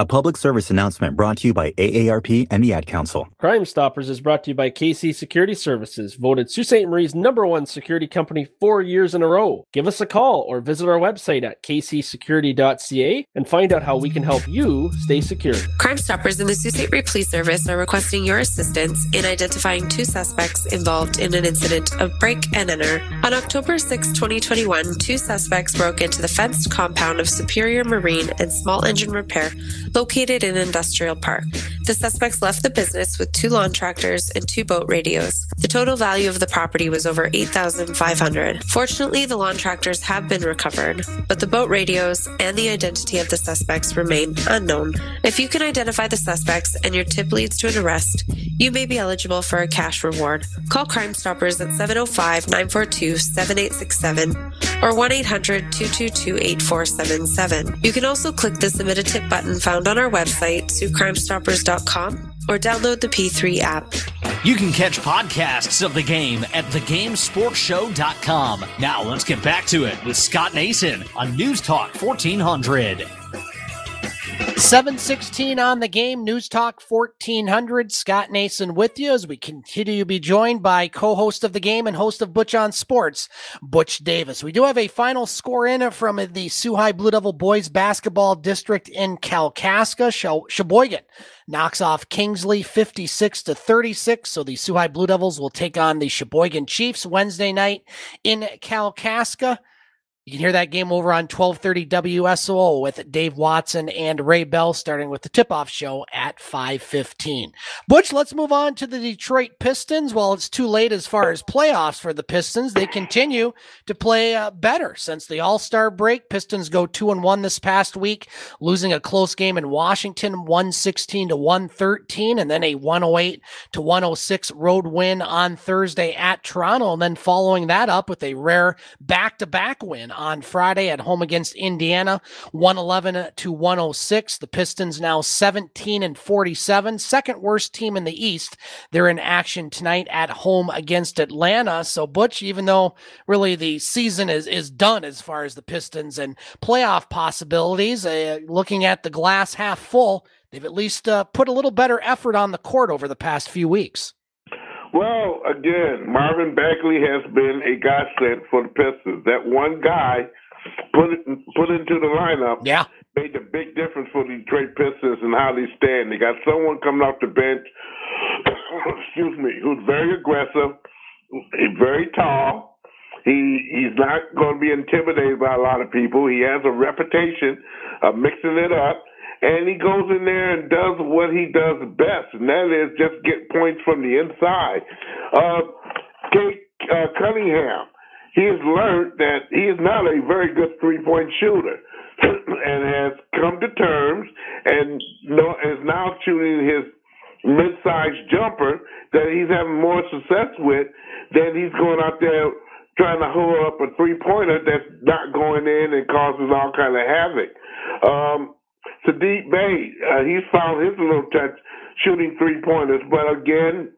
A public service announcement brought to you by AARP and the Ad Council. Crime Stoppers is brought to you by KC Security Services, voted Sault Ste. Marie's number one security company four years in a row. Give us a call or visit our website at kcsecurity.ca and find out how we can help you stay secure. Crime Stoppers and the Sault Ste. Marie Police Service are requesting your assistance in identifying two suspects involved in an incident of break and enter. On October 6, 2021, two suspects broke into the fenced compound of Superior Marine and Small Engine Repair located in Industrial Park. The suspects left the business with two lawn tractors and two boat radios. The total value of the property was over 8500 Fortunately, the lawn tractors have been recovered, but the boat radios and the identity of the suspects remain unknown. If you can identify the suspects and your tip leads to an arrest, you may be eligible for a cash reward. Call Crime Stoppers at 705 942 7867 or 1 800 222 8477. You can also click the Submit a Tip button found on our website, SueCrimeStoppers.com, or download the P3 app. You can catch podcasts of the game at thegamesportshow.com. Now let's get back to it with Scott Nason on News Talk 1400. 716 on the game, News Talk 1400. Scott Nason with you as we continue to be joined by co host of the game and host of Butch on Sports, Butch Davis. We do have a final score in from the Soo High Blue Devil Boys Basketball District in Kalkaska. Cheboygan knocks off Kingsley 56 to 36. So the Soo High Blue Devils will take on the Cheboygan Chiefs Wednesday night in Kalkaska. You can hear that game over on 1230 WSO with Dave Watson and Ray Bell starting with the tip-off show at 515. Butch, let's move on to the Detroit Pistons. While it's too late as far as playoffs for the Pistons, they continue to play uh, better since the All-Star break. Pistons go 2 and 1 this past week, losing a close game in Washington 116 to 113 and then a 108 to 106 road win on Thursday at Toronto and then following that up with a rare back-to-back win on Friday at home against Indiana, 111 to 106. The Pistons now 17 and 47, second worst team in the East. They're in action tonight at home against Atlanta. So Butch, even though really the season is is done as far as the Pistons and playoff possibilities, uh, looking at the glass half full, they've at least uh, put a little better effort on the court over the past few weeks. Well, again, Marvin Bagley has been a godsend for the Pistons. That one guy put put into the lineup. Yeah. Made a big difference for the Detroit Pistons and how they stand. They got someone coming off the bench, excuse me, who's very aggressive, very tall. He he's not going to be intimidated by a lot of people. He has a reputation of mixing it up, and he goes in there and does what he does best, and that is just get points from the inside. Uh, Cade uh, Cunningham, he has learned that he is not a very good three point shooter. and has come to terms and is now shooting his mid-sized jumper that he's having more success with than he's going out there trying to hold up a three-pointer that's not going in and causes all kind of havoc. Um, Saddiq Bey, uh, he's found his little touch shooting three-pointers, but again,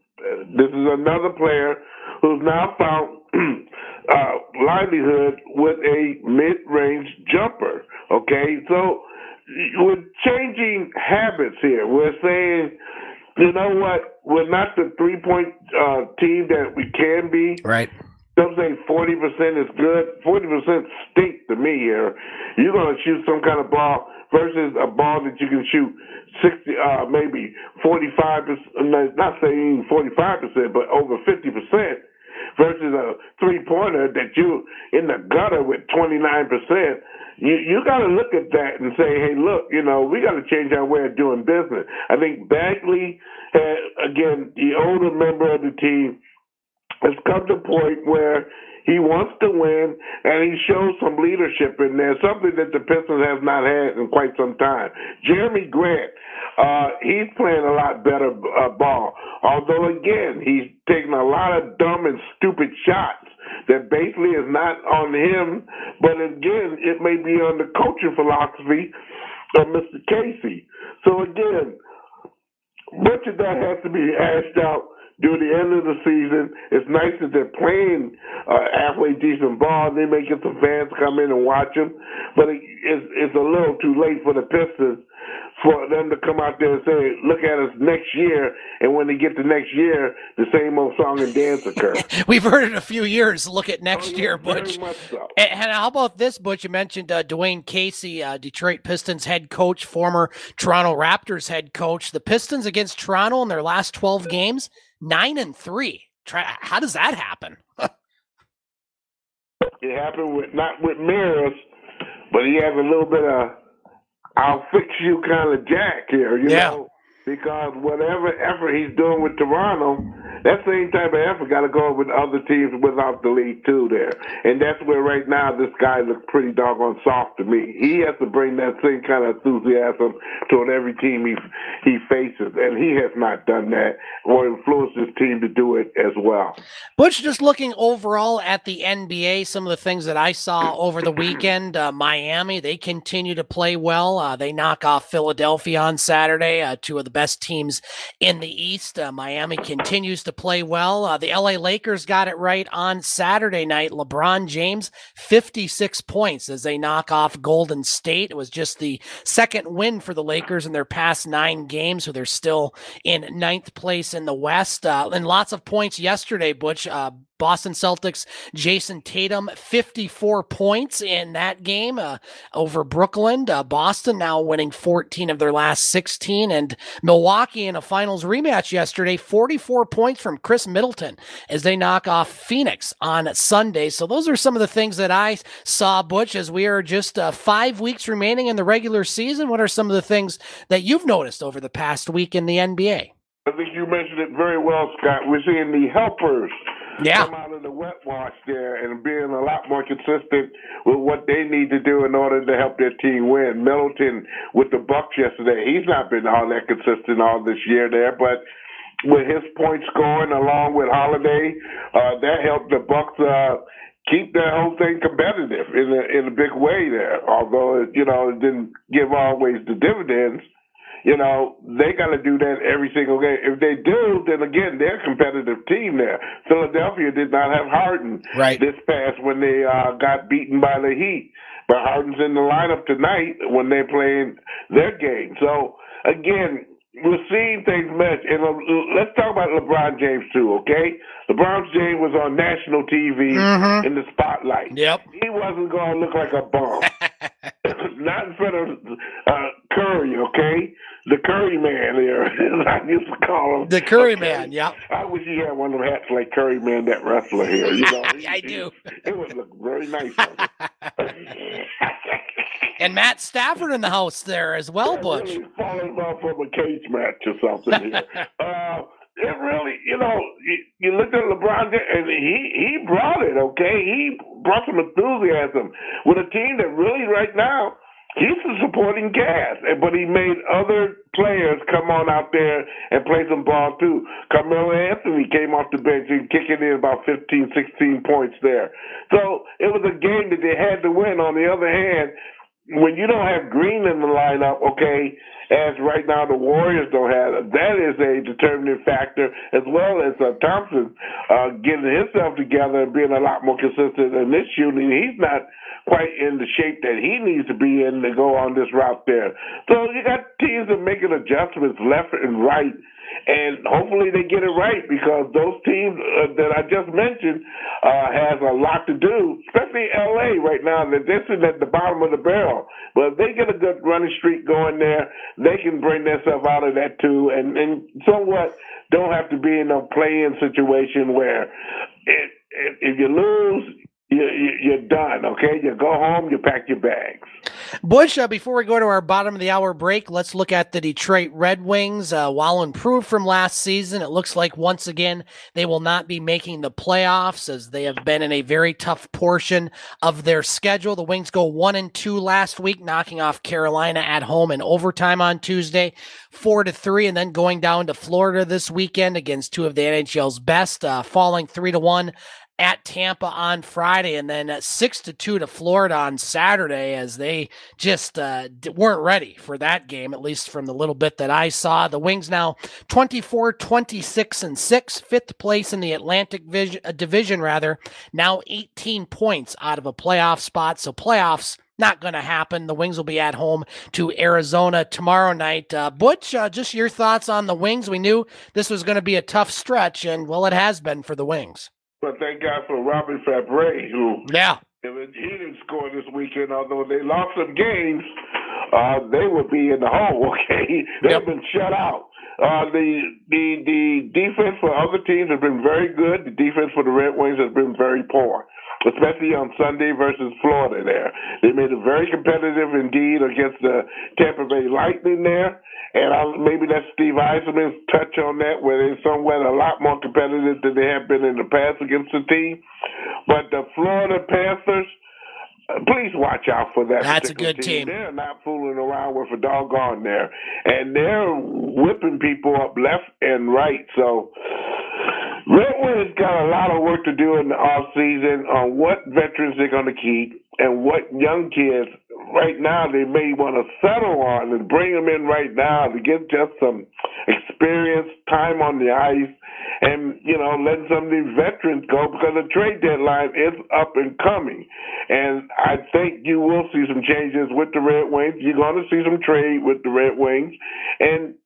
this is another player who's now found uh, livelihood with a mid-range jumper. Okay, so we're changing habits here. We're saying, you know what? We're not the three-point uh, team that we can be. Right. Some say forty percent is good. Forty percent stink to me here. You're gonna shoot some kind of ball versus a ball that you can shoot sixty, uh, maybe forty-five percent. Not saying forty-five percent, but over fifty percent versus a three pointer that you in the gutter with 29%, you, you got to look at that and say, hey, look, you know, we got to change our way of doing business. I think Bagley, had, again, the older member of the team, has come to a point where he wants to win and he shows some leadership in there, something that the Pistons have not had in quite some time. Jerami Grant, uh, he's playing a lot better uh, ball. Although, again, he's taking a lot of dumb and stupid shots that basically is not on him, but again, it may be on the coaching philosophy of Mr. Casey. So, again, much of that has to be hashed out during the end of the season. It's nice that they're playing uh, halfway decent ball. They may get some fans come in and watch them, but it, it's, it's a little too late for the Pistons for them to come out there and say, "Look at us next year." And when they get to next year, the same old song and dance occur. We've heard it a few years. Look at next Oh, year, very Butch. much so. And, and how about this, Butch? You mentioned uh, Dwane Casey, uh, Detroit Pistons head coach, former Toronto Raptors head coach. The Pistons against Toronto in their last twelve games, nine and three. Try, how does that happen? It happened with not with mirrors, but he has a little bit of "I'll fix you" kind of jack here, you Yeah. know. Because whatever effort he's doing with Toronto, that same type of effort got to go with other teams without the league too. There, and that's where right now this guy looks pretty doggone soft to me. He has to bring that same kind of enthusiasm toward every team he he faces, and he has not done that or influenced his team to do it as well. Butch, just looking overall at the NBA, some of the things that I saw over the weekend, uh, Miami, they continue to play well. Uh, they knock off Philadelphia on Saturday, uh, two of the best teams in the East. Uh, Miami continues to play well. Uh, the LA Lakers got it right on Saturday night. LeBron James, 56 points as they knock off Golden State. It was just the second win for the Lakers in their past nine games, so they're still in ninth place in the West. Uh, and lots of points yesterday, Butch. Boston Celtics, Jayson Tatum, 54 points in that game uh, over Brooklyn. Uh, Boston now winning 14 of their last 16. And Milwaukee in a finals rematch yesterday, 44 points from Khris Middleton as they knock off Phoenix on Sunday. So those are some of the things that I saw, Butch, as we are just uh, five weeks remaining in the regular season. What are some of the things that you've noticed over the past week in the NBA? I think you mentioned it very well, Scott. We're seeing the helpers Yeah. come out of the wet wash there and being a lot more consistent with what they need to do in order to help their team win. Middleton with the Bucks yesterday, he's not been all that consistent all this year there, but with his point scoring along with Holiday, uh, that helped the Bucks uh, keep that whole thing competitive in a in a big way there. Although you know it didn't give always the dividends you know, they got to do that every single game. If they do, then again, they're a competitive team there. Philadelphia did not have Harden Right. this past when they uh, got beaten by the Heat. But Harden's in the lineup tonight when they're playing their game. So, again, we're seeing things mesh. And uh, let's talk about LeBron James too, okay? LeBron James was on national TV Mhm. in the spotlight. Yep. He wasn't going to look like a bum. Not in front of uh, Curry, okay? The Curry man there, I used to call him. The Curry man, yeah. I wish he had one of them hats like Curry Man, that wrestler here. You know, I do. It would look very nice. And Matt Stafford in the house there as well, Butch. Really falling off from a cage match or something here. uh, it really, you know, you, you look at LeBron and he he brought it. Okay, he brought some enthusiasm with a team that really right now he's the supporting cast, but he made other players come on out there and play some ball too. Carmelo Anthony came off the bench and kicking in about 15, 16 points there. So it was a game that they had to win. On the other hand, when you don't have Green in the lineup, okay, as right now the Warriors don't have, that is a determining factor, as well as uh, Thompson uh, getting himself together and being a lot more consistent in this shooting. He's not quite in the shape that he needs to be in to go on this route there. So you got teams that making adjustments left and right. And hopefully they get it right because those teams uh, that I just mentioned uh, has a lot to do, especially LA right now. That they're sitting at the bottom of the barrel, but if they get a good running streak going there, they can bring themselves out of that too, and and somewhat don't have to be in a play-in situation where it, if you lose, you, you're done. Okay, you go home, you pack your bags. Butch, uh, before we go to our bottom of the hour break, let's look at the Detroit Red Wings. Uh, while improved from last season, it looks like once again they will not be making the playoffs as they have been in a very tough portion of their schedule. The Wings go one and two last week, knocking off Carolina at home in overtime on Tuesday, four to three, and then going down to Florida this weekend against two of the NHL's best, uh, falling three to one at Tampa on Friday, and then six to two to Florida on Saturday, as they just uh, weren't ready for that game, at least from the little bit that I saw. The Wings now 24, 26, and six, fifth place in the Atlantic uh, Division, rather, now 18 points out of a playoff spot. So playoffs. Not going to happen. The Wings will be at home to Arizona tomorrow night. Uh, Butch, uh, just your thoughts on the Wings. We knew this was going to be a tough stretch, and well, it has been for the Wings. But thank God for Robby Fabbri, who Yeah. if he didn't score this weekend, although they lost some games, uh, they would be in the hole. Okay, they've been shut out. Uh, the the the defense for other teams has been very good. The defense for the Red Wings has been very poor, especially on Sunday versus Florida. There, they made it very competitive indeed against the Tampa Bay Lightning there. And I, maybe that's Steve Yzerman's touch on that, where they're somewhat a lot more competitive than they have been in the past against the team. But the Florida Panthers, uh, please watch out for that. That's a good team. They're not fooling around with a doggone there, and they're whipping people up left and right. So. Red Wings got a lot of work to do in the off season on what veterans they're going to keep and what young kids. Right now they may want to settle on and bring them in right now to get just some experience, time on the ice, and you know letting some of these veterans go because the trade deadline is up and coming, and I think you will see some changes with the Red Wings. You're going to see some trade with the Red Wings, and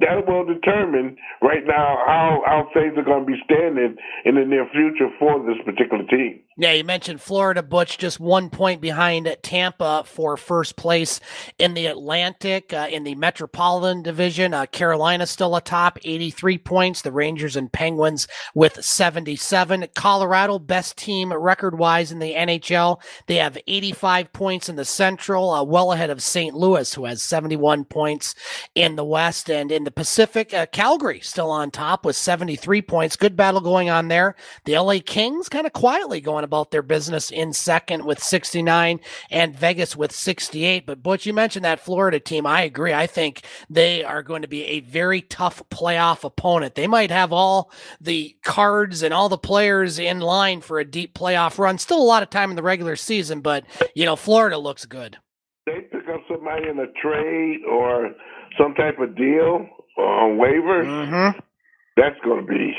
that will determine right now how how things are going to be standing in the near future for this particular team. Yeah, you mentioned Florida, Butch, just one point behind Tampa for first place in the Atlantic, uh, in the Metropolitan Division. Uh, Carolina still atop, 83 points. The Rangers and Penguins with 77. Colorado, best team record wise in the NHL. They have 85 points in the Central, uh, well ahead of St. Louis, who has 71 points in the West. And in the Pacific, uh, Calgary still on top with 73 points. Good battle going on there. The LA Kings kind of quietly going about their business in second with 69 and Vegas with 68. But Butch, you mentioned that Florida team. I agree. I think they are going to be a very tough playoff opponent. They might have all the cards and all the players in line for a deep playoff run. Still a lot of time in the regular season, but you know, Florida looks good. They pick up somebody in a trade or some type of deal on waivers. Mm-hmm. That's going to be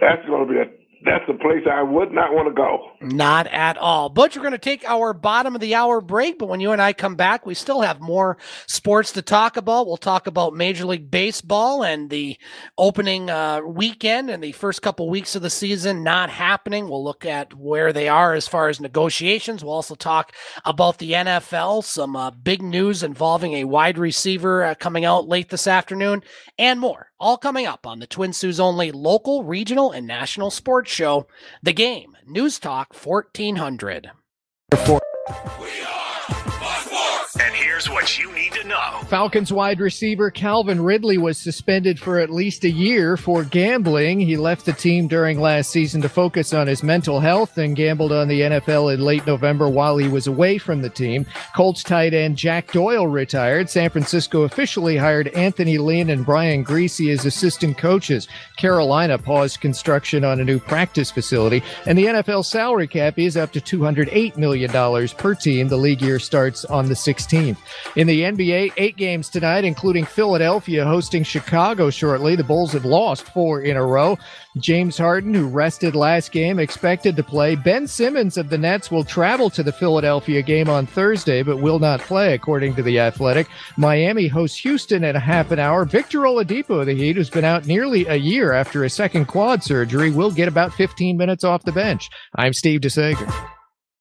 that's going to be a that's the place I would not want to go. Not at all. Butch, we're going to take our bottom of the hour break, but when you and I come back, we still have more sports to talk about. We'll talk about Major League Baseball and the opening uh, weekend and the first couple weeks of the season not happening. We'll look at where they are as far as negotiations. We'll also talk about the NFL, some uh, big news involving a wide receiver uh, coming out late this afternoon, and more. All coming up on the Twin Sault's only local, regional, and national sports show, The Game, News Talk 1400. Here's what you need to know. Falcons wide receiver Calvin Ridley was suspended for at least a year for gambling. He left the team during last season to focus on his mental health and gambled on the NFL in late November while he was away from the team. Colts tight end Jack Doyle retired. San Francisco officially hired Anthony Lynn and Brian Griese as assistant coaches. Carolina paused construction on a new practice facility. And the NFL salary cap is up to $208 million per team. The league year starts on the 16th. In the NBA, eight games tonight, including Philadelphia hosting Chicago shortly. The Bulls have lost four in a row. James Harden, who rested last game, expected to play. Ben Simmons of the Nets will travel to the Philadelphia game on Thursday, but will not play, according to The Athletic. Miami hosts Houston at a half an hour. Victor Oladipo of the Heat, who's been out nearly a year after a second quad surgery, will get about 15 minutes off the bench. I'm Steve DeSager.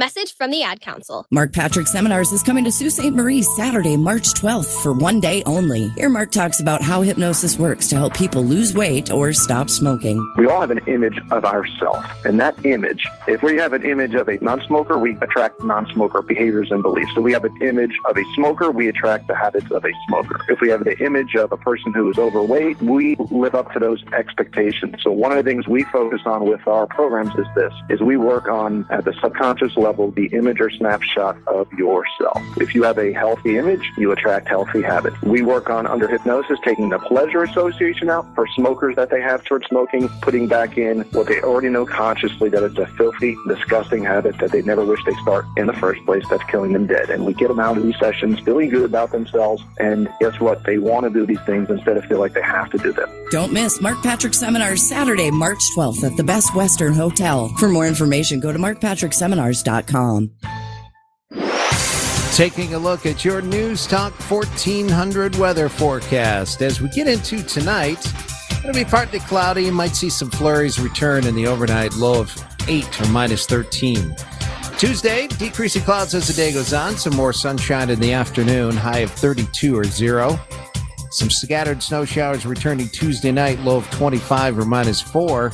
A message from the Ad Council. Mark Patrick Seminars is coming to Sault Ste. Marie Saturday, March 12th for one day only. Here, Mark talks about how hypnosis works to help people lose weight or stop smoking. We all have an image of ourselves, and that image, if we have an image of a non-smoker, we attract non-smoker behaviors and beliefs. So we have an image of a smoker, we attract the habits of a smoker. If we have the image of a person who is overweight, we live up to those expectations. So one of the things we focus on with our programs is this, is we work on at the subconscious level the image or snapshot of yourself. If you have a healthy image, you attract healthy habits. We work on under hypnosis taking the pleasure association out for smokers that they have towards smoking, putting back in what they already know consciously that it's a filthy, disgusting habit that they never wish they start in the first place that's killing them dead. And we get them out of these sessions feeling good about themselves. And guess what? They want to do these things instead of feel like they have to do them. Don't miss Mark Patrick Seminars Saturday, March 12th at the Best Western Hotel. For more information, go to markpatrickseminars.com. Taking a look at your News Talk 1400 weather forecast. As we get into tonight, it'll be partly cloudy. Might see some flurries return in the overnight low of 8 or minus 13. Tuesday, decreasing clouds as the day goes on. Some more sunshine in the afternoon, high of 32 or 0. Some scattered snow showers returning Tuesday night, low of 25 or minus 4.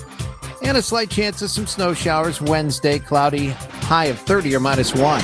And a slight chance of some snow showers Wednesday, cloudy, high of 30 or minus 1.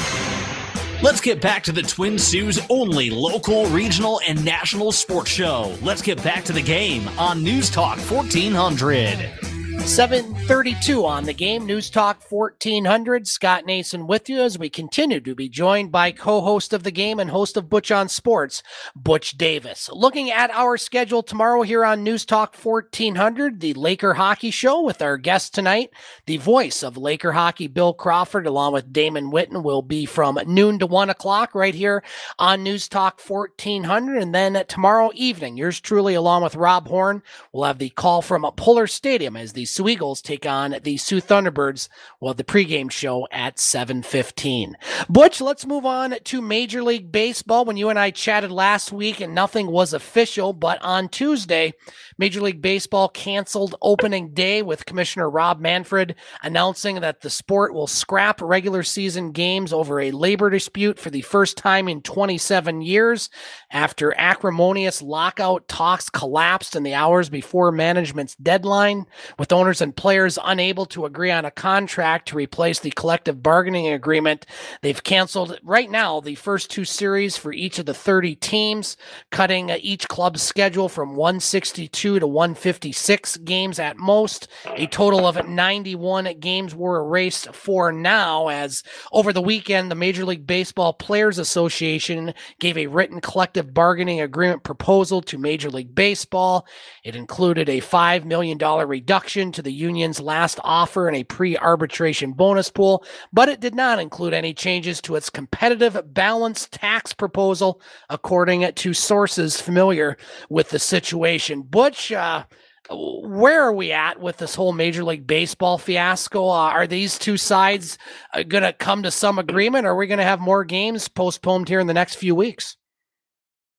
Let's get back to the Twin Sault's only local, regional, and national sports show. Let's get back to the game on News Talk 1400. 732 on the game news talk 1400 scott nason with you as we continue to be joined by co-host of the game and host of butch on sports butch davis. Looking at our schedule tomorrow here on news talk 1400 the laker hockey show with our guest tonight the voice of laker hockey bill crawford along with damon whitten will be from noon to one o'clock right here on news talk 1400 and then tomorrow evening yours truly along with rob horn will have the call from pullar stadium as the Soo Eagles take on the Soo Thunderbirds. Well, the pregame show at 7:15. Butch, let's move on to Major League Baseball. When you and I chatted last week, and nothing was official, but on Tuesday, Major League Baseball canceled opening day with Commissioner Rob Manfred announcing that the sport will scrap regular season games over a labor dispute for the first time in 27 years after acrimonious lockout talks collapsed in the hours before management's deadline, with owners and players unable to agree on a contract to replace the collective bargaining agreement. They've canceled right now the first two series for each of the 30 teams, cutting each club's schedule from 162 to 156 games at most. A total of 91 games were erased for now, as over the weekend, the Major League Baseball Players Association gave a written collective bargaining agreement proposal to Major League Baseball. It included a $5 million reduction to the union's last offer and a pre arbitration bonus pool, but it did not include any changes to its competitive balance tax proposal, according to sources familiar with the situation. Butch, uh, where are we at with this whole Major League Baseball fiasco? Uh, are these two sides uh, going to come to some agreement? Or are we going to have more games postponed here in the next few weeks?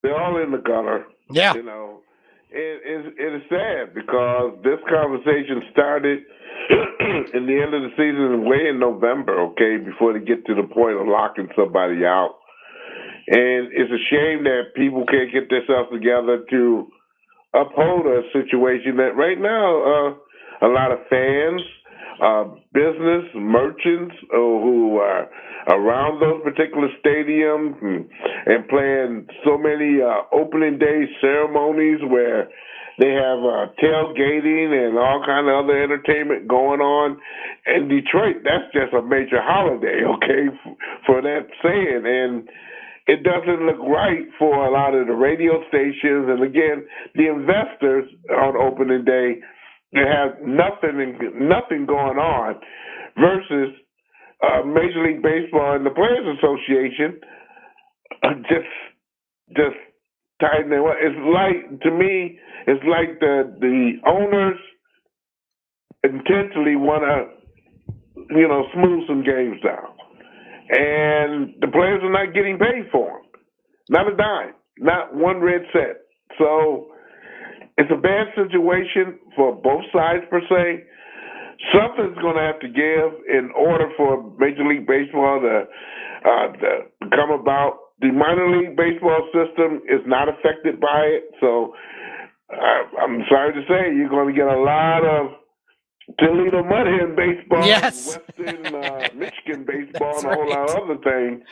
They're all in the gutter. Yeah. You know, it, it, it is sad because this conversation started in the end of the season, way in November, okay, before they get to the point of locking somebody out. And it's a shame that people can't get themselves together to uphold a situation that right now uh, a lot of fans, uh, business merchants uh, who are around those particular stadiums and, and playing so many uh, opening day ceremonies where they have uh, tailgating and all kind of other entertainment going on in Detroit. That's just a major holiday, okay, for that saying and it doesn't look right for a lot of the radio stations and again the investors on opening day to have nothing nothing going on versus uh, Major League Baseball and the Players Association uh, just just tightening. It's like to me, it's like the the owners intentionally want to you know smooth some games down and the players are not getting paid for them. Not a dime, not one red cent. So it's a bad situation for both sides per se. Something's going to have to give in order for Major League Baseball to, uh, to come about. The minor league baseball system is not affected by it, so uh, I'm sorry to say you're going to get a lot of Toledo Mud Hen baseball, yes. Western uh, Michigan baseball, and a whole right. lot of other things,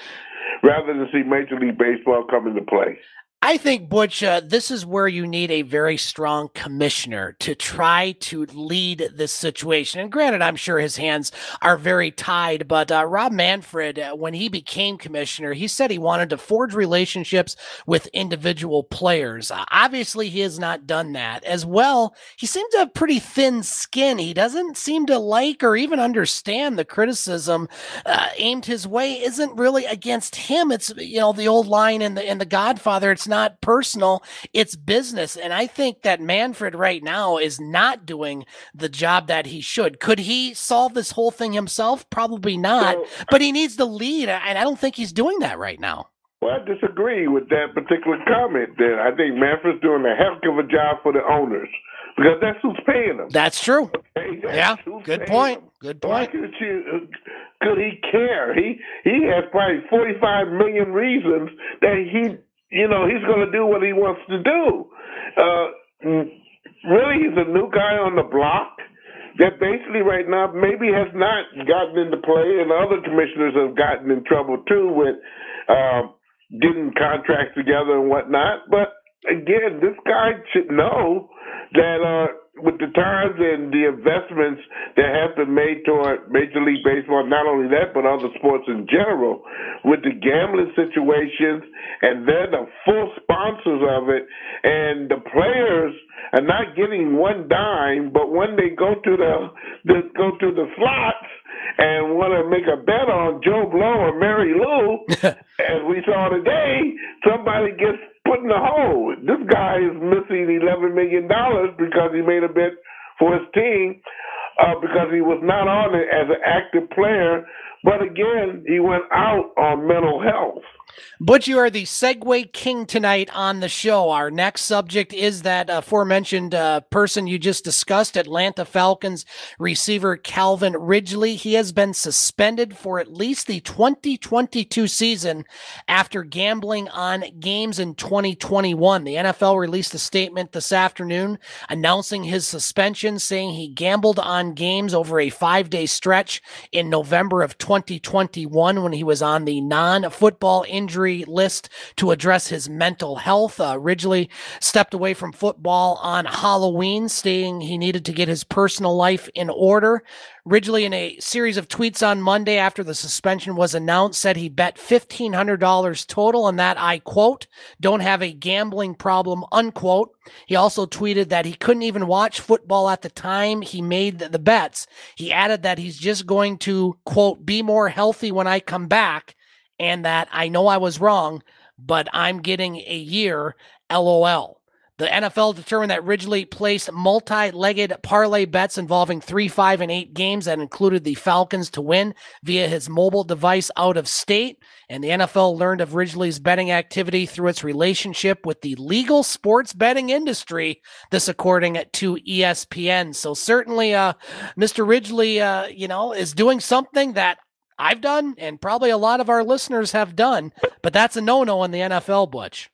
rather than see Major League Baseball come into play. I think, Butch, uh, this is where you need a very strong commissioner to try to lead this situation. And granted, I'm sure his hands are very tied, but uh, Rob Manfred, uh, when he became commissioner, he said he wanted to forge relationships with individual players. Uh, obviously, he has not done that. As well, he seems to have pretty thin skin. He doesn't seem to like or even understand the criticism uh, aimed his way isn't really against him. It's, you know, the old line in the, in the Godfather, it's not personal, it's business. And I think that Manfred right now is not doing the job that he should. Could he solve this whole thing himself? Probably not. But he needs to lead, and I don't think he's doing that right now. Well, I disagree with that particular comment. There, I think Manfred's doing a heck of a job for the owners because that's who's paying them. That's true. Okay? That's Yeah, good point. them. Good Why point. could you? Could he care? He he has probably forty five million reasons that he, you know, he's going to do what he wants to do. Uh, really, he's a new guy on the block that basically right now maybe has not gotten into play, and other commissioners have gotten in trouble too with uh, getting contracts together and whatnot. But again, this guy should know that uh, with the times and the investments that have been made toward Major League Baseball, not only that, but other sports in general, with the gambling situations, and they're the full sponsors of it, and the players are not getting one dime, but when they go to the, the go to the slots and want to make a bet on Joe Blow or Mary Lou, as we saw today, somebody gets put in the hole. This guy is missing eleven million dollars because he made a bet for his team. uh, because he was not on it as an active player. But again, he went out on mental health. Butch, you are the segue king tonight on the show. Our next subject is that aforementioned uh, person you just discussed, Atlanta Falcons receiver Calvin Ridley. He has been suspended for at least the 2022 season after gambling on games in 2021. The NFL released a statement this afternoon announcing his suspension, saying he gambled on games over a five day stretch in November of 2021 when he was on the non football injury list to address his mental health. Uh, Ridley stepped away from football on Halloween, stating he needed to get his personal life in order. Ridley, in a series of tweets on Monday after the suspension was announced, said he bet $1,500 total and that I quote, don't have a gambling problem, unquote. He also tweeted that he couldn't even watch football at the time he made the bets. He added that he's just going to, quote, be more healthy when I come back and that I know I was wrong, but I'm getting a year, lol. The NFL determined that Ridgely placed multi legged parlay bets involving three, five, and eight games that included the Falcons to win via his mobile device out of state. And the NFL learned of Ridgely's betting activity through its relationship with the legal sports betting industry. This, according to ESPN. So, certainly, uh, Mr. Ridgely, uh, you know, is doing something that I've done, and probably a lot of our listeners have done, but that's a no no in the NFL, Butch.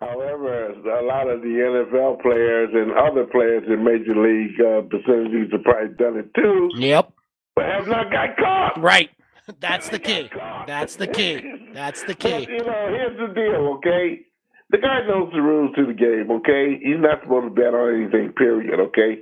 However, a lot of the NFL players and other players in Major League uh, facilities have probably done it too. Yep. But have not got caught. Right. That's the key. That's the key. That's the key. But, you know, here's the deal, okay? The guy knows the rules to the game, okay? He's not supposed to bet on anything, period, okay?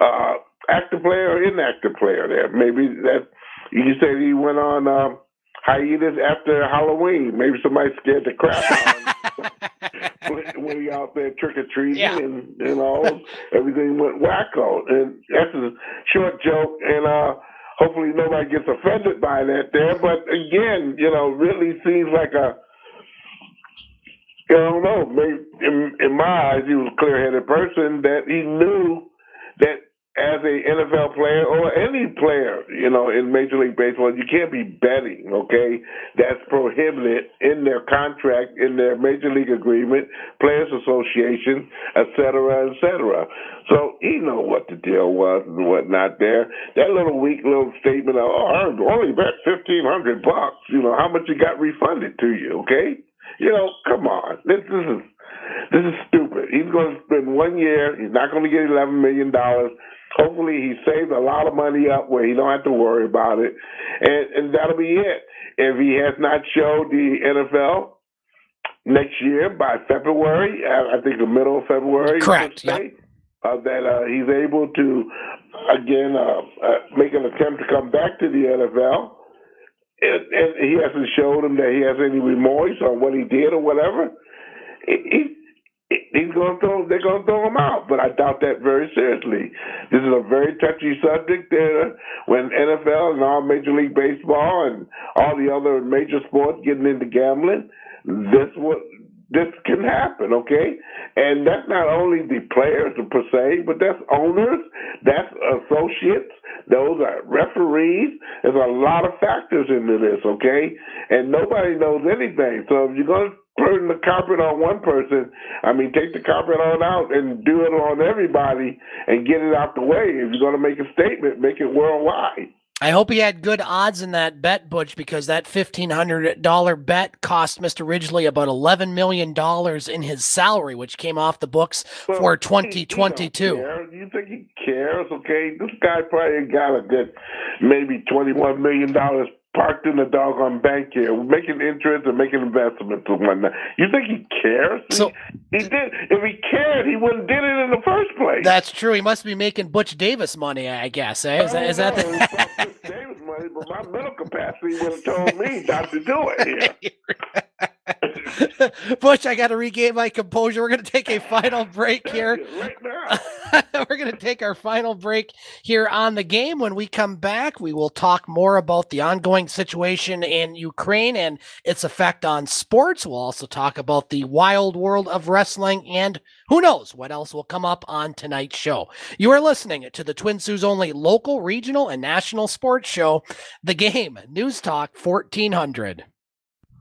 Uh, active player or inactive player there. Maybe that you said he went on um, hiatus after Halloween. Maybe somebody scared the crap out of him when he out there trick or treating, Yeah. and you know everything went wacko. And that's a short joke, and uh, hopefully nobody gets offended by that there. But again, you know, really seems like a I don't know. Maybe in, in my eyes, he was a clear-headed person that he knew that as a NFL player or any player, you know, in Major League Baseball, you can't be betting. Okay, that's prohibited in their contract, in their Major League agreement, Players Association, et cetera, et cetera. So he know what the deal was and whatnot. There, that little weak little statement of, "Oh, I only bet fifteen hundred bucks." You know, how much you got refunded to you? Okay, you know, come on, this, this is this is stupid. He's going to spend one year. He's not going to get eleven million dollars. Hopefully, he saved a lot of money up where he don't have to worry about it, and and that'll be it. If he has not showed the NFL next year by February, I think the middle of February, Correct, let's uh, that uh, he's able to again uh, uh, make an attempt to come back to the NFL. And, and he hasn't showed him that he has any remorse on what he did or whatever. He- he's going to throw. They're going to throw him out, but I doubt that very seriously. This is a very touchy subject. There, when NFL and all Major League Baseball and all the other major sports getting into gambling, this what this can happen. Okay, and that's not only the players per se, but that's owners, that's associates, those are referees. There's a lot of factors into this. Okay, and nobody knows anything. So if you're going to turn the carpet on one person, I mean, take the carpet on out and do it on everybody and get it out the way. If you're going to make a statement, make it worldwide. I hope he had good odds in that bet, Butch, because that $1,500 bet cost Mr. Ridgely about $11 million in his salary, which came off the books for 2022. Care. You think he cares? Okay, this guy probably got a good, maybe twenty-one million dollars parked in the doggone bank here, making interest and making investments and whatnot. You think he cares? So he, he did. If he cared, he wouldn't did it in the first place. That's true. He must be making Butch Davis money, I guess. Eh? Is that, is that the... Butch Davis money, but my mental capacity would have told me not to do it here. Butch, I got to regain my composure. We're going to take a final break here. We're going to take our final break here on the game. When we come back, we will talk more about the ongoing situation in Ukraine and its effect on sports. We'll also talk about the wild world of wrestling and who knows what else will come up on tonight's show. You are listening to the Twin Sault's only local, regional, and national sports show, The Game, News Talk 1400.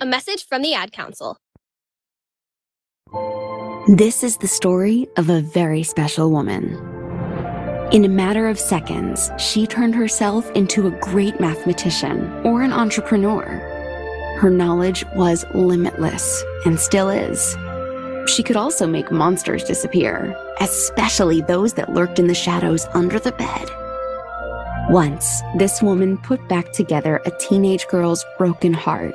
A message from the Ad Council. This is the story of a very special woman. In a matter of seconds, she turned herself into a great mathematician or an entrepreneur. Her knowledge was limitless and still is. She could also make monsters disappear, especially those that lurked in the shadows under the bed. Once, this woman put back together a teenage girl's broken heart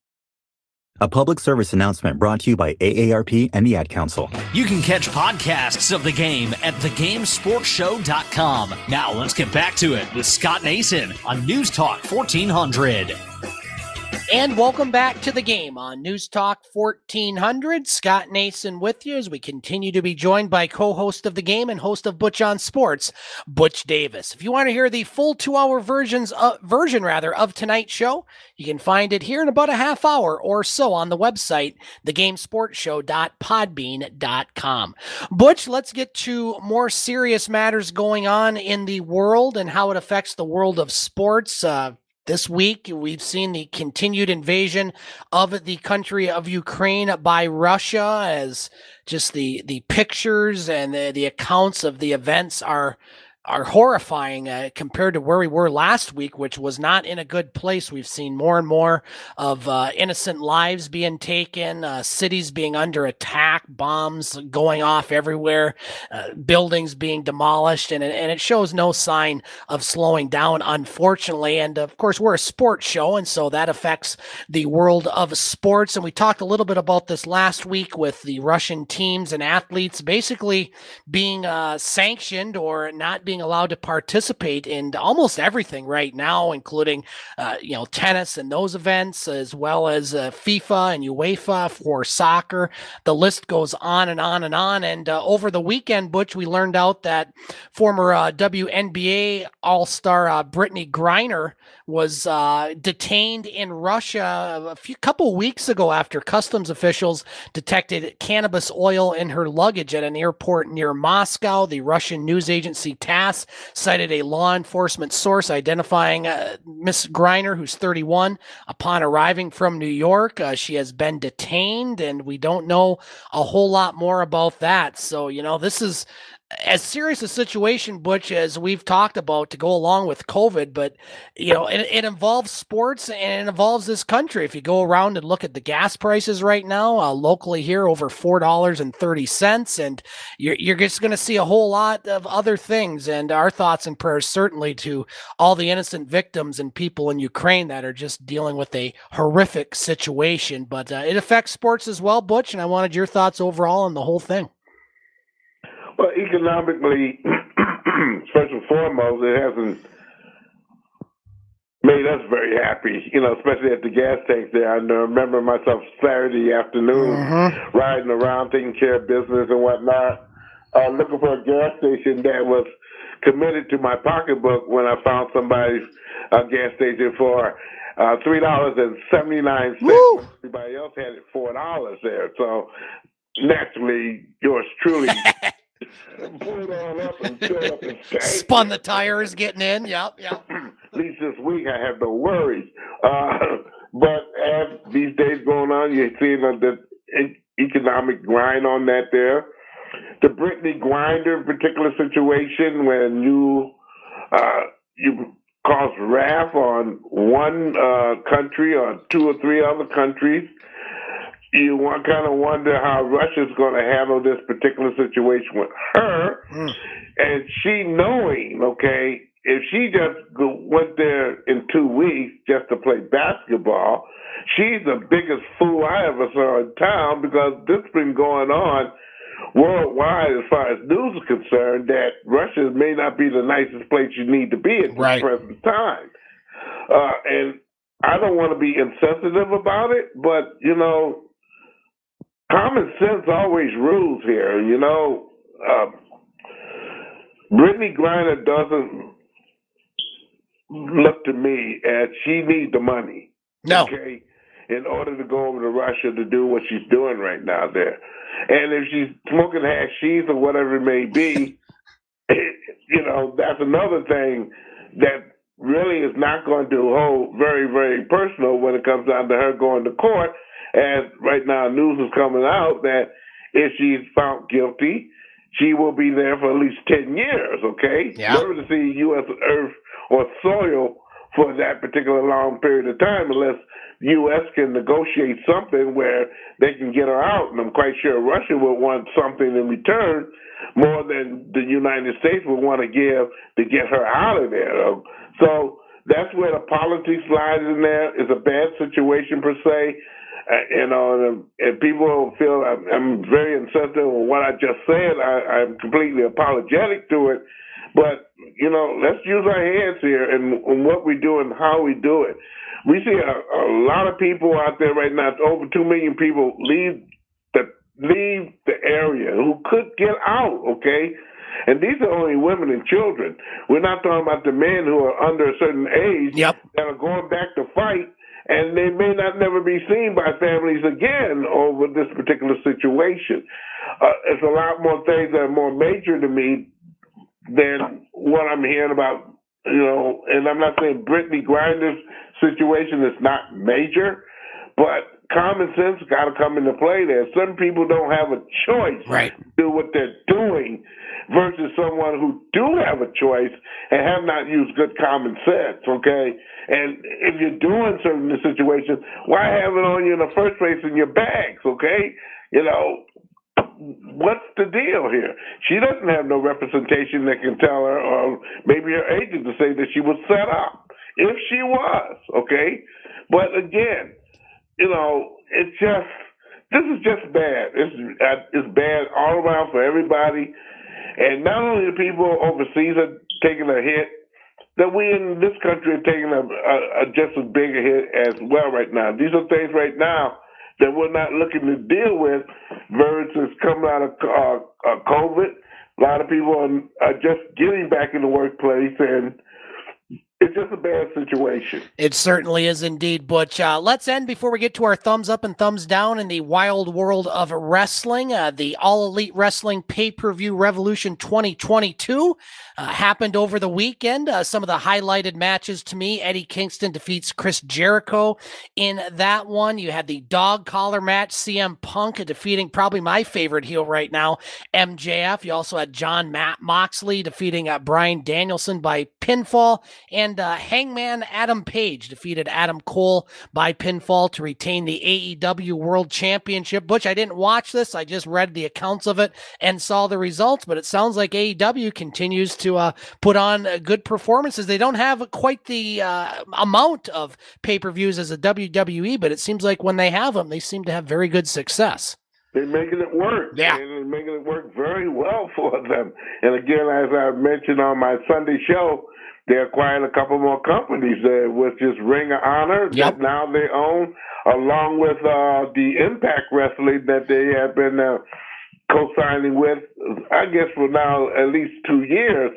A public service announcement brought to you by AARP and the Ad Council. You can catch podcasts of the game at thegamesportshow.com. Now let's get back to it with Scott Nason on News Talk 1400. And welcome back to the game on News Talk 1400. Scott Nason with you as we continue to be joined by co-host of the game and host of Butch on Sports, Butch Davis. If you want to hear the full two-hour versions uh, version rather of tonight's show, you can find it here in about a half hour or so on the website, thegamesportshow.podbean.com. Butch, let's get to more serious matters going on in the world and how it affects the world of sports. Uh, this week, we've seen the continued invasion of the country of Ukraine by Russia as just the, the pictures and the, the accounts of the events are are horrifying uh, compared to where we were last week, which was not in a good place. We've seen more and more of uh, innocent lives being taken, uh, cities being under attack, bombs going off everywhere, uh, buildings being demolished, and, and it shows no sign of slowing down, unfortunately. And of course, we're a sports show, and so that affects the world of sports. And we talked a little bit about this last week with the Russian teams and athletes basically being uh, sanctioned or not being being allowed to participate in almost everything right now, including uh, you know tennis and those events, as well as uh, FIFA and UEFA for soccer. The list goes on and on and on. And uh, over the weekend, Butch, we learned out that former uh, WNBA All Star uh, Brittney Griner was uh, detained in Russia a few couple weeks ago after customs officials detected cannabis oil in her luggage at an airport near Moscow. The Russian news agency TASS cited a law enforcement source identifying uh, Miss Griner, who's 31. Upon arriving from New York, uh, she has been detained, and we don't know a whole lot more about that. So, you know, this is as serious a situation, Butch, as we've talked about to go along with COVID, but you know, it, it involves sports and it involves this country. If you go around and look at the gas prices right now, uh, locally here, over four dollars and thirty cents, and you're you're just going to see a whole lot of other things. And our thoughts and prayers certainly to all the innocent victims and people in Ukraine that are just dealing with a horrific situation. But uh, it affects sports as well, Butch. And I wanted your thoughts overall on the whole thing. Well, economically, first and foremost, it hasn't made us very happy, you know, especially at the gas tank there. I remember myself Saturday afternoon Mm-hmm. riding around taking care of business and whatnot, uh, looking for a gas station that was committed to my pocketbook when I found somebody's uh, gas station for uh, three dollars and seventy nine cents. Everybody else had it four dollars there, so naturally, yours truly all up and up and. Spun the tires getting in. Yep, yep. At least this week I have no worries. Uh, but as these days going on, you're seeing the economic grind on that there. The Brittney Grinder particular situation when you uh, you cause wrath on one uh, country or two or three other countries. You want kind of wonder how Russia's going to handle this particular situation with her, and she knowing, okay, if she just went there in two weeks just to play basketball, she's the biggest fool I ever saw in town because this has been going on worldwide as far as news is concerned that Russia may not be the nicest place you need to be at this present time. Uh, and I don't want to be insensitive about it, but you know, common sense always rules here. You know, uh, Brittney Griner doesn't look to me as she needs the money. No. Okay. In order to go over to Russia to do what she's doing right now there. And if she's smoking hash hashish or whatever it may be, you know, that's another thing that really is not going to hold very, very personal when it comes down to her going to court. And right now, news is coming out that if she's found guilty, she will be there for at least 10 years, okay? Yeah. Never to see U.S. earth or soil for that particular long period of time unless U.S. can negotiate something where they can get her out. And I'm quite sure Russia will want something in return more than the United States would want to give to get her out of there. So that's where the politics lies in there. It's a bad situation per se. Uh, you know, and, and people feel I'm, I'm very insensitive with what I just said. I, I'm completely apologetic to it. But, you know, let's use our heads here and, and what we do and how we do it. We see a, a lot of people out there right now, over 2 million people leave the, leave the area who could get out, okay? And these are only women and children. We're not talking about the men who are under a certain age yep. that are going back to fight and they may not never be seen by families again over this particular situation. Uh, it's a lot more things that are more major to me than what I'm hearing about, you know, and I'm not saying Brittney Grinder's situation is not major, but common sense got to come into play there. Some people don't have a choice right. to do what they're doing versus someone who do have a choice and have not used good common sense, okay? And if you're doing certain situations, why have it on you in the first place in your bags, okay? You know, what's the deal here? She doesn't have no representation that can tell her, or maybe her agent to say that she was set up. If she was, okay? But again, you know, it's just, this is just bad. It's, it's bad all around for everybody. And not only the people overseas are taking a hit, that we in this country are taking a, a, a just as big a hit as well right now. These are things right now that we're not looking to deal with versus coming out of uh, uh, COVID. A lot of people are, are just getting back in the workplace and it's just a bad situation. It certainly is indeed, Butch. Uh, let's end before we get to our thumbs up and thumbs down in the wild world of wrestling. Uh, the All Elite Wrestling Pay Per View Revolution 2022 uh, happened over the weekend. Uh, some of the highlighted matches to me Eddie Kingston defeats Chris Jericho in that one. You had the dog collar match, CM Punk defeating probably my favorite heel right now, MJF. You also had John Matt Moxley defeating uh, Bryan Danielson by pinfall. And and uh, Hangman Adam Page defeated Adam Cole by pinfall to retain the AEW World Championship. Butch, I didn't watch this. I just read the accounts of it and saw the results, but it sounds like AEW continues to uh, put on uh, good performances. They don't have quite the uh, amount of pay per views as a WWE, but it seems like when they have them, they seem to have very good success. They're making it work. Yeah. And they're making it work very well for them. And again, as I mentioned on my Sunday show, they acquired a couple more companies, uh, which is Ring of Honor yep. that now they own, along with uh, the Impact Wrestling that they have been uh, co-signing with, I guess for now at least two years.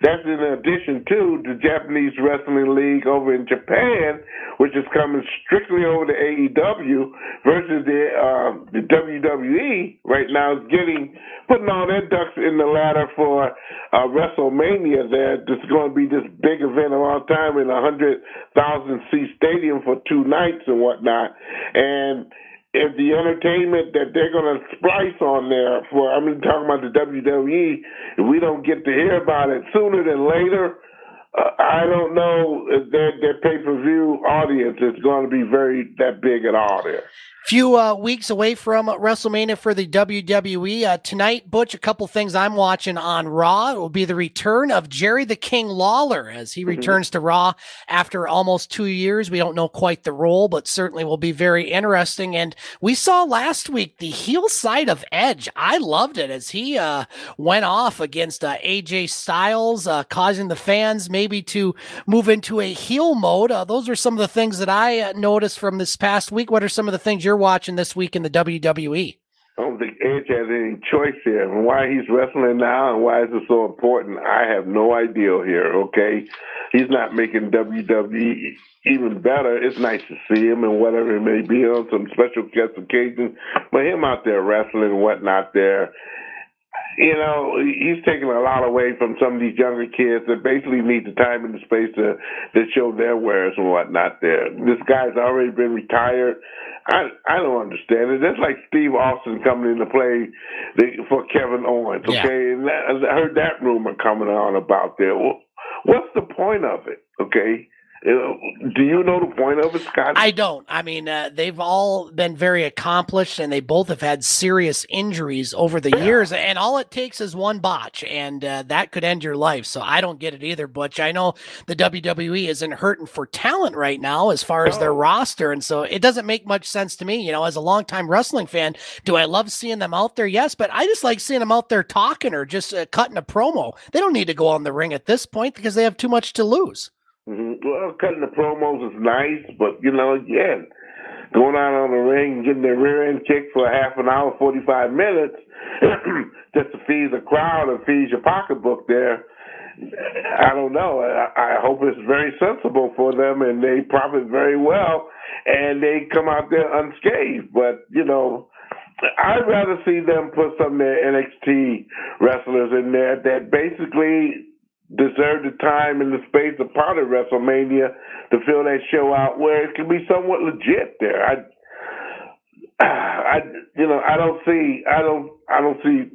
That's in addition to the Japanese Wrestling League over in Japan, which is coming strictly over to AEW versus the uh, the WWE. Right now is getting putting all their ducks in the ladder for uh, WrestleMania. There, this is going to be this big event of all time in a hundred thousand seat stadium for two nights and whatnot, and if the entertainment that they're going to splice on there for, I'm mean, talking about the WWE, if we don't get to hear about it sooner than later, uh, I don't know if their, their pay per view audience is going to be very that big at all there few uh, weeks away from WrestleMania for the WWE. Uh, tonight, Butch, a couple things I'm watching on Raw. It will be the return of Jerry the King Lawler as he mm-hmm. returns to Raw after almost two years. We don't know quite the role, but certainly will be very interesting. And we saw last week the heel side of Edge. I loved it as he uh, went off against uh, AJ Styles, uh, causing the fans maybe to move into a heel mode. Uh, those are some of the things that I noticed from this past week. What are some of the things you're watching this week in the WWE? I don't oh, think Edge has any choice here. And why he's wrestling now and why is it so important, I have no idea here, okay? He's not making WWE even better. It's nice to see him and whatever it may be on some special guest occasions. But him out there wrestling and whatnot there, you know, he's taking a lot away from some of these younger kids that basically need the time and the space to to show their wares and whatnot. There, this guy's already been retired. I I don't understand it. That's like Steve Austin coming into play the, for Kevin Owens. Okay, yeah. and that, I heard that rumor coming on about there. Well, what's the point of it? Okay, do you know the point of it, Scott? I don't. I mean, uh, they've all been very accomplished, and they both have had serious injuries over the years. And all it takes is one botch, and uh, that could end your life. So I don't get it either, Butch. I know the WWE isn't hurting for talent right now as far as their roster, and so it doesn't make much sense to me. You know, as a longtime wrestling fan, do I love seeing them out there? Yes, but I just like seeing them out there talking or just uh, cutting a promo. They don't need to go on the ring at this point because they have too much to lose. Mm-hmm. Well, cutting the promos is nice, but you know, again, going out on the ring getting their rear end kicked for half an hour, forty five minutes, just to feed the crowd and feed your pocketbook there. I don't know. I, I hope it's very sensible for them and they profit very well and they come out there unscathed. But, you know, I'd rather see them put some of their NXT wrestlers in there that basically deserve the time and the space of part of WrestleMania to fill that show out where it can be somewhat legit there. I, I, you know, I don't see, I don't, I don't see,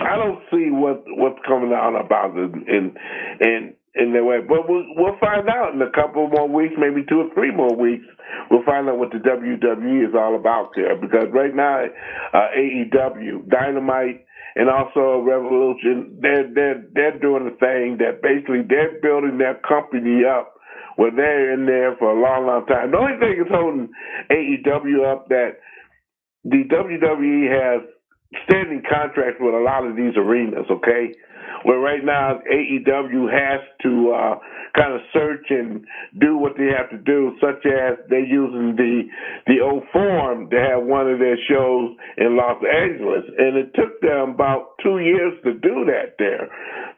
I don't see what what's coming out about it in in in their way. But we'll we'll find out in a couple more weeks, maybe two or three more weeks. We'll find out what the WWE is all about there because right now, uh, AEW Dynamite and also a Revolution, they're they're they're doing a thing that basically they're building their company up where they're in there for a long, long time. The only thing is holding AEW up that the WWE has standing contracts with a lot of these arenas, okay? Where right now AEW has to uh, kind of search and do what they have to do, such as they're using the the old forum to have one of their shows in Los Angeles, and it took them about two years to do that there.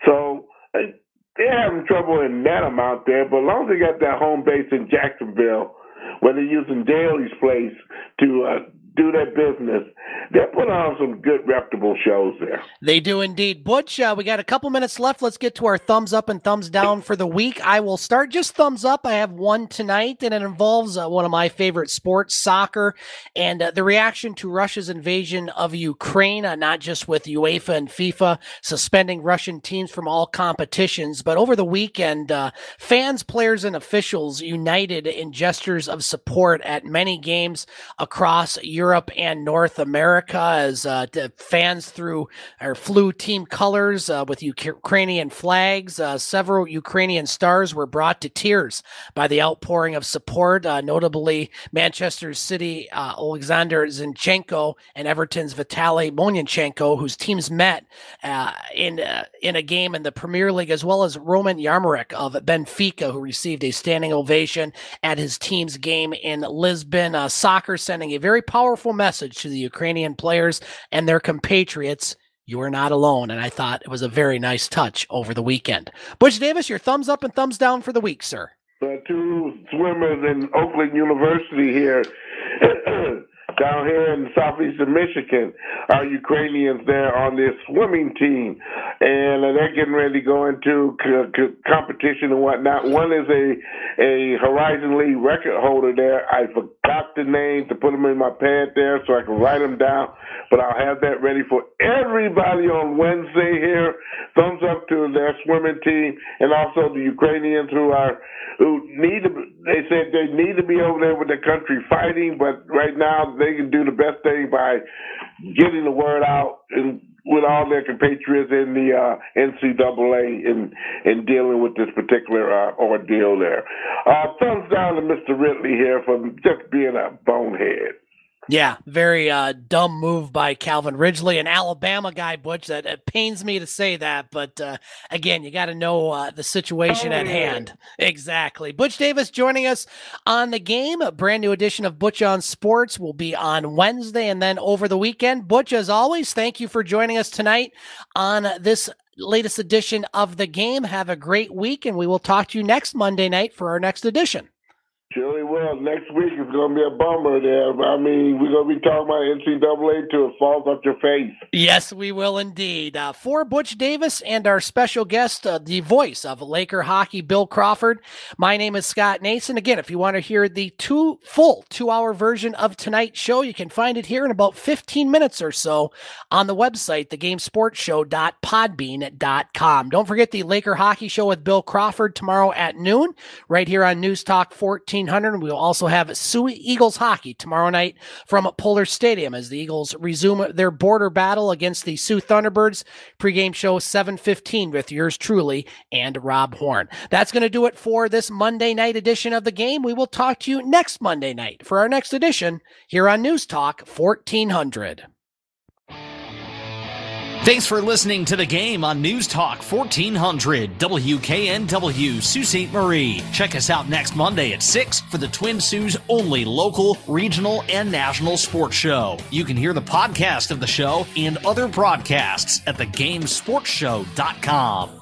So they're having trouble in that amount there, but as long as they got that home base in Jacksonville, where they're using Daily's place to uh, do their business. They put on some good, reputable shows there. They do indeed. Butch, uh, we got a couple minutes left. Let's get to our thumbs up and thumbs down for the week. I will start just thumbs up. I have one tonight, and it involves uh, one of my favorite sports, soccer, and uh, the reaction to Russia's invasion of Ukraine, uh, not just with UEFA and FIFA suspending Russian teams from all competitions, but over the weekend, uh, fans, players, and officials united in gestures of support at many games across Europe Europe and North America as uh, fans threw or flew team colors uh, with Ukrainian flags. Uh, several Ukrainian stars were brought to tears by the outpouring of support, uh, notably Manchester City uh, Alexander Zinchenko and Everton's Vitaly Monynchenko, whose teams met in in a game in the Premier League, as well as Roman Yarmouk of Benfica, who received a standing ovation at his team's game in Lisbon. soccer sending a very powerful powerful message to the Ukrainian players and their compatriots. You are not alone. And I thought it was a very nice touch over the weekend. Butch Davis, your thumbs up and thumbs down for the week, sir. Uh, two swimmers in Oakland University here down here in southeastern Michigan are Ukrainians there on this swimming team, and they're getting ready to go into c- c- competition and whatnot. One is a a Horizon League record holder there. I forgot the name to put them in my pad there so I can write them down, but I'll have that ready for everybody on Wednesday here. Thumbs up to their swimming team and also the Ukrainians who are who need to. They said they need to be over there with their country fighting, but right now they can do the best thing by getting the word out and with all their compatriots in the uh, NCAA in in dealing with this particular uh, ordeal there. Uh, thumbs down to Mr. Ridley here for just being a bonehead. Yeah, very uh, dumb move by Calvin Ridley, an Alabama guy, Butch. That it pains me to say that, but uh, again, you got to know uh, the situation oh, at yeah. hand. Exactly. Butch Davis joining us on the game. A brand new edition of Butch on Sports will be on Wednesday and then over the weekend. Butch, as always, thank you for joining us tonight on this latest edition of the game. Have a great week, and we will talk to you next Monday night for our next edition. Surely will. Next week is going to be a bummer there. I mean, we're going to be talking about NCAA till it falls off your face. Yes, we will indeed. Uh, for Butch Davis and our special guest, uh, the voice of Laker hockey, Bill Crawford. My name is Scott Nason. Again, if you want to hear the two full two hour version of tonight's show, you can find it here in about 15 minutes or so on the website, thegamesportshow.podbean.com. Don't forget the Laker hockey show with Bill Crawford tomorrow at noon, right here on News Talk 14. 1500. We'll also have Soo Eagles hockey tomorrow night from Pullar Stadium as the Eagles resume their border battle against the Soo Thunderbirds. Pregame show 715 with yours truly and Rob Horn. That's going to do it for this Monday night edition of the game. We will talk to you next Monday night for our next edition here on News Talk 1400. Thanks for listening to the game on News Talk 1400 WKNW Sault Ste. Marie. Check us out next Monday at 6 for the Twin Sault's only local, regional, and national sports show. You can hear the podcast of the show and other broadcasts at thegamesportshow.com.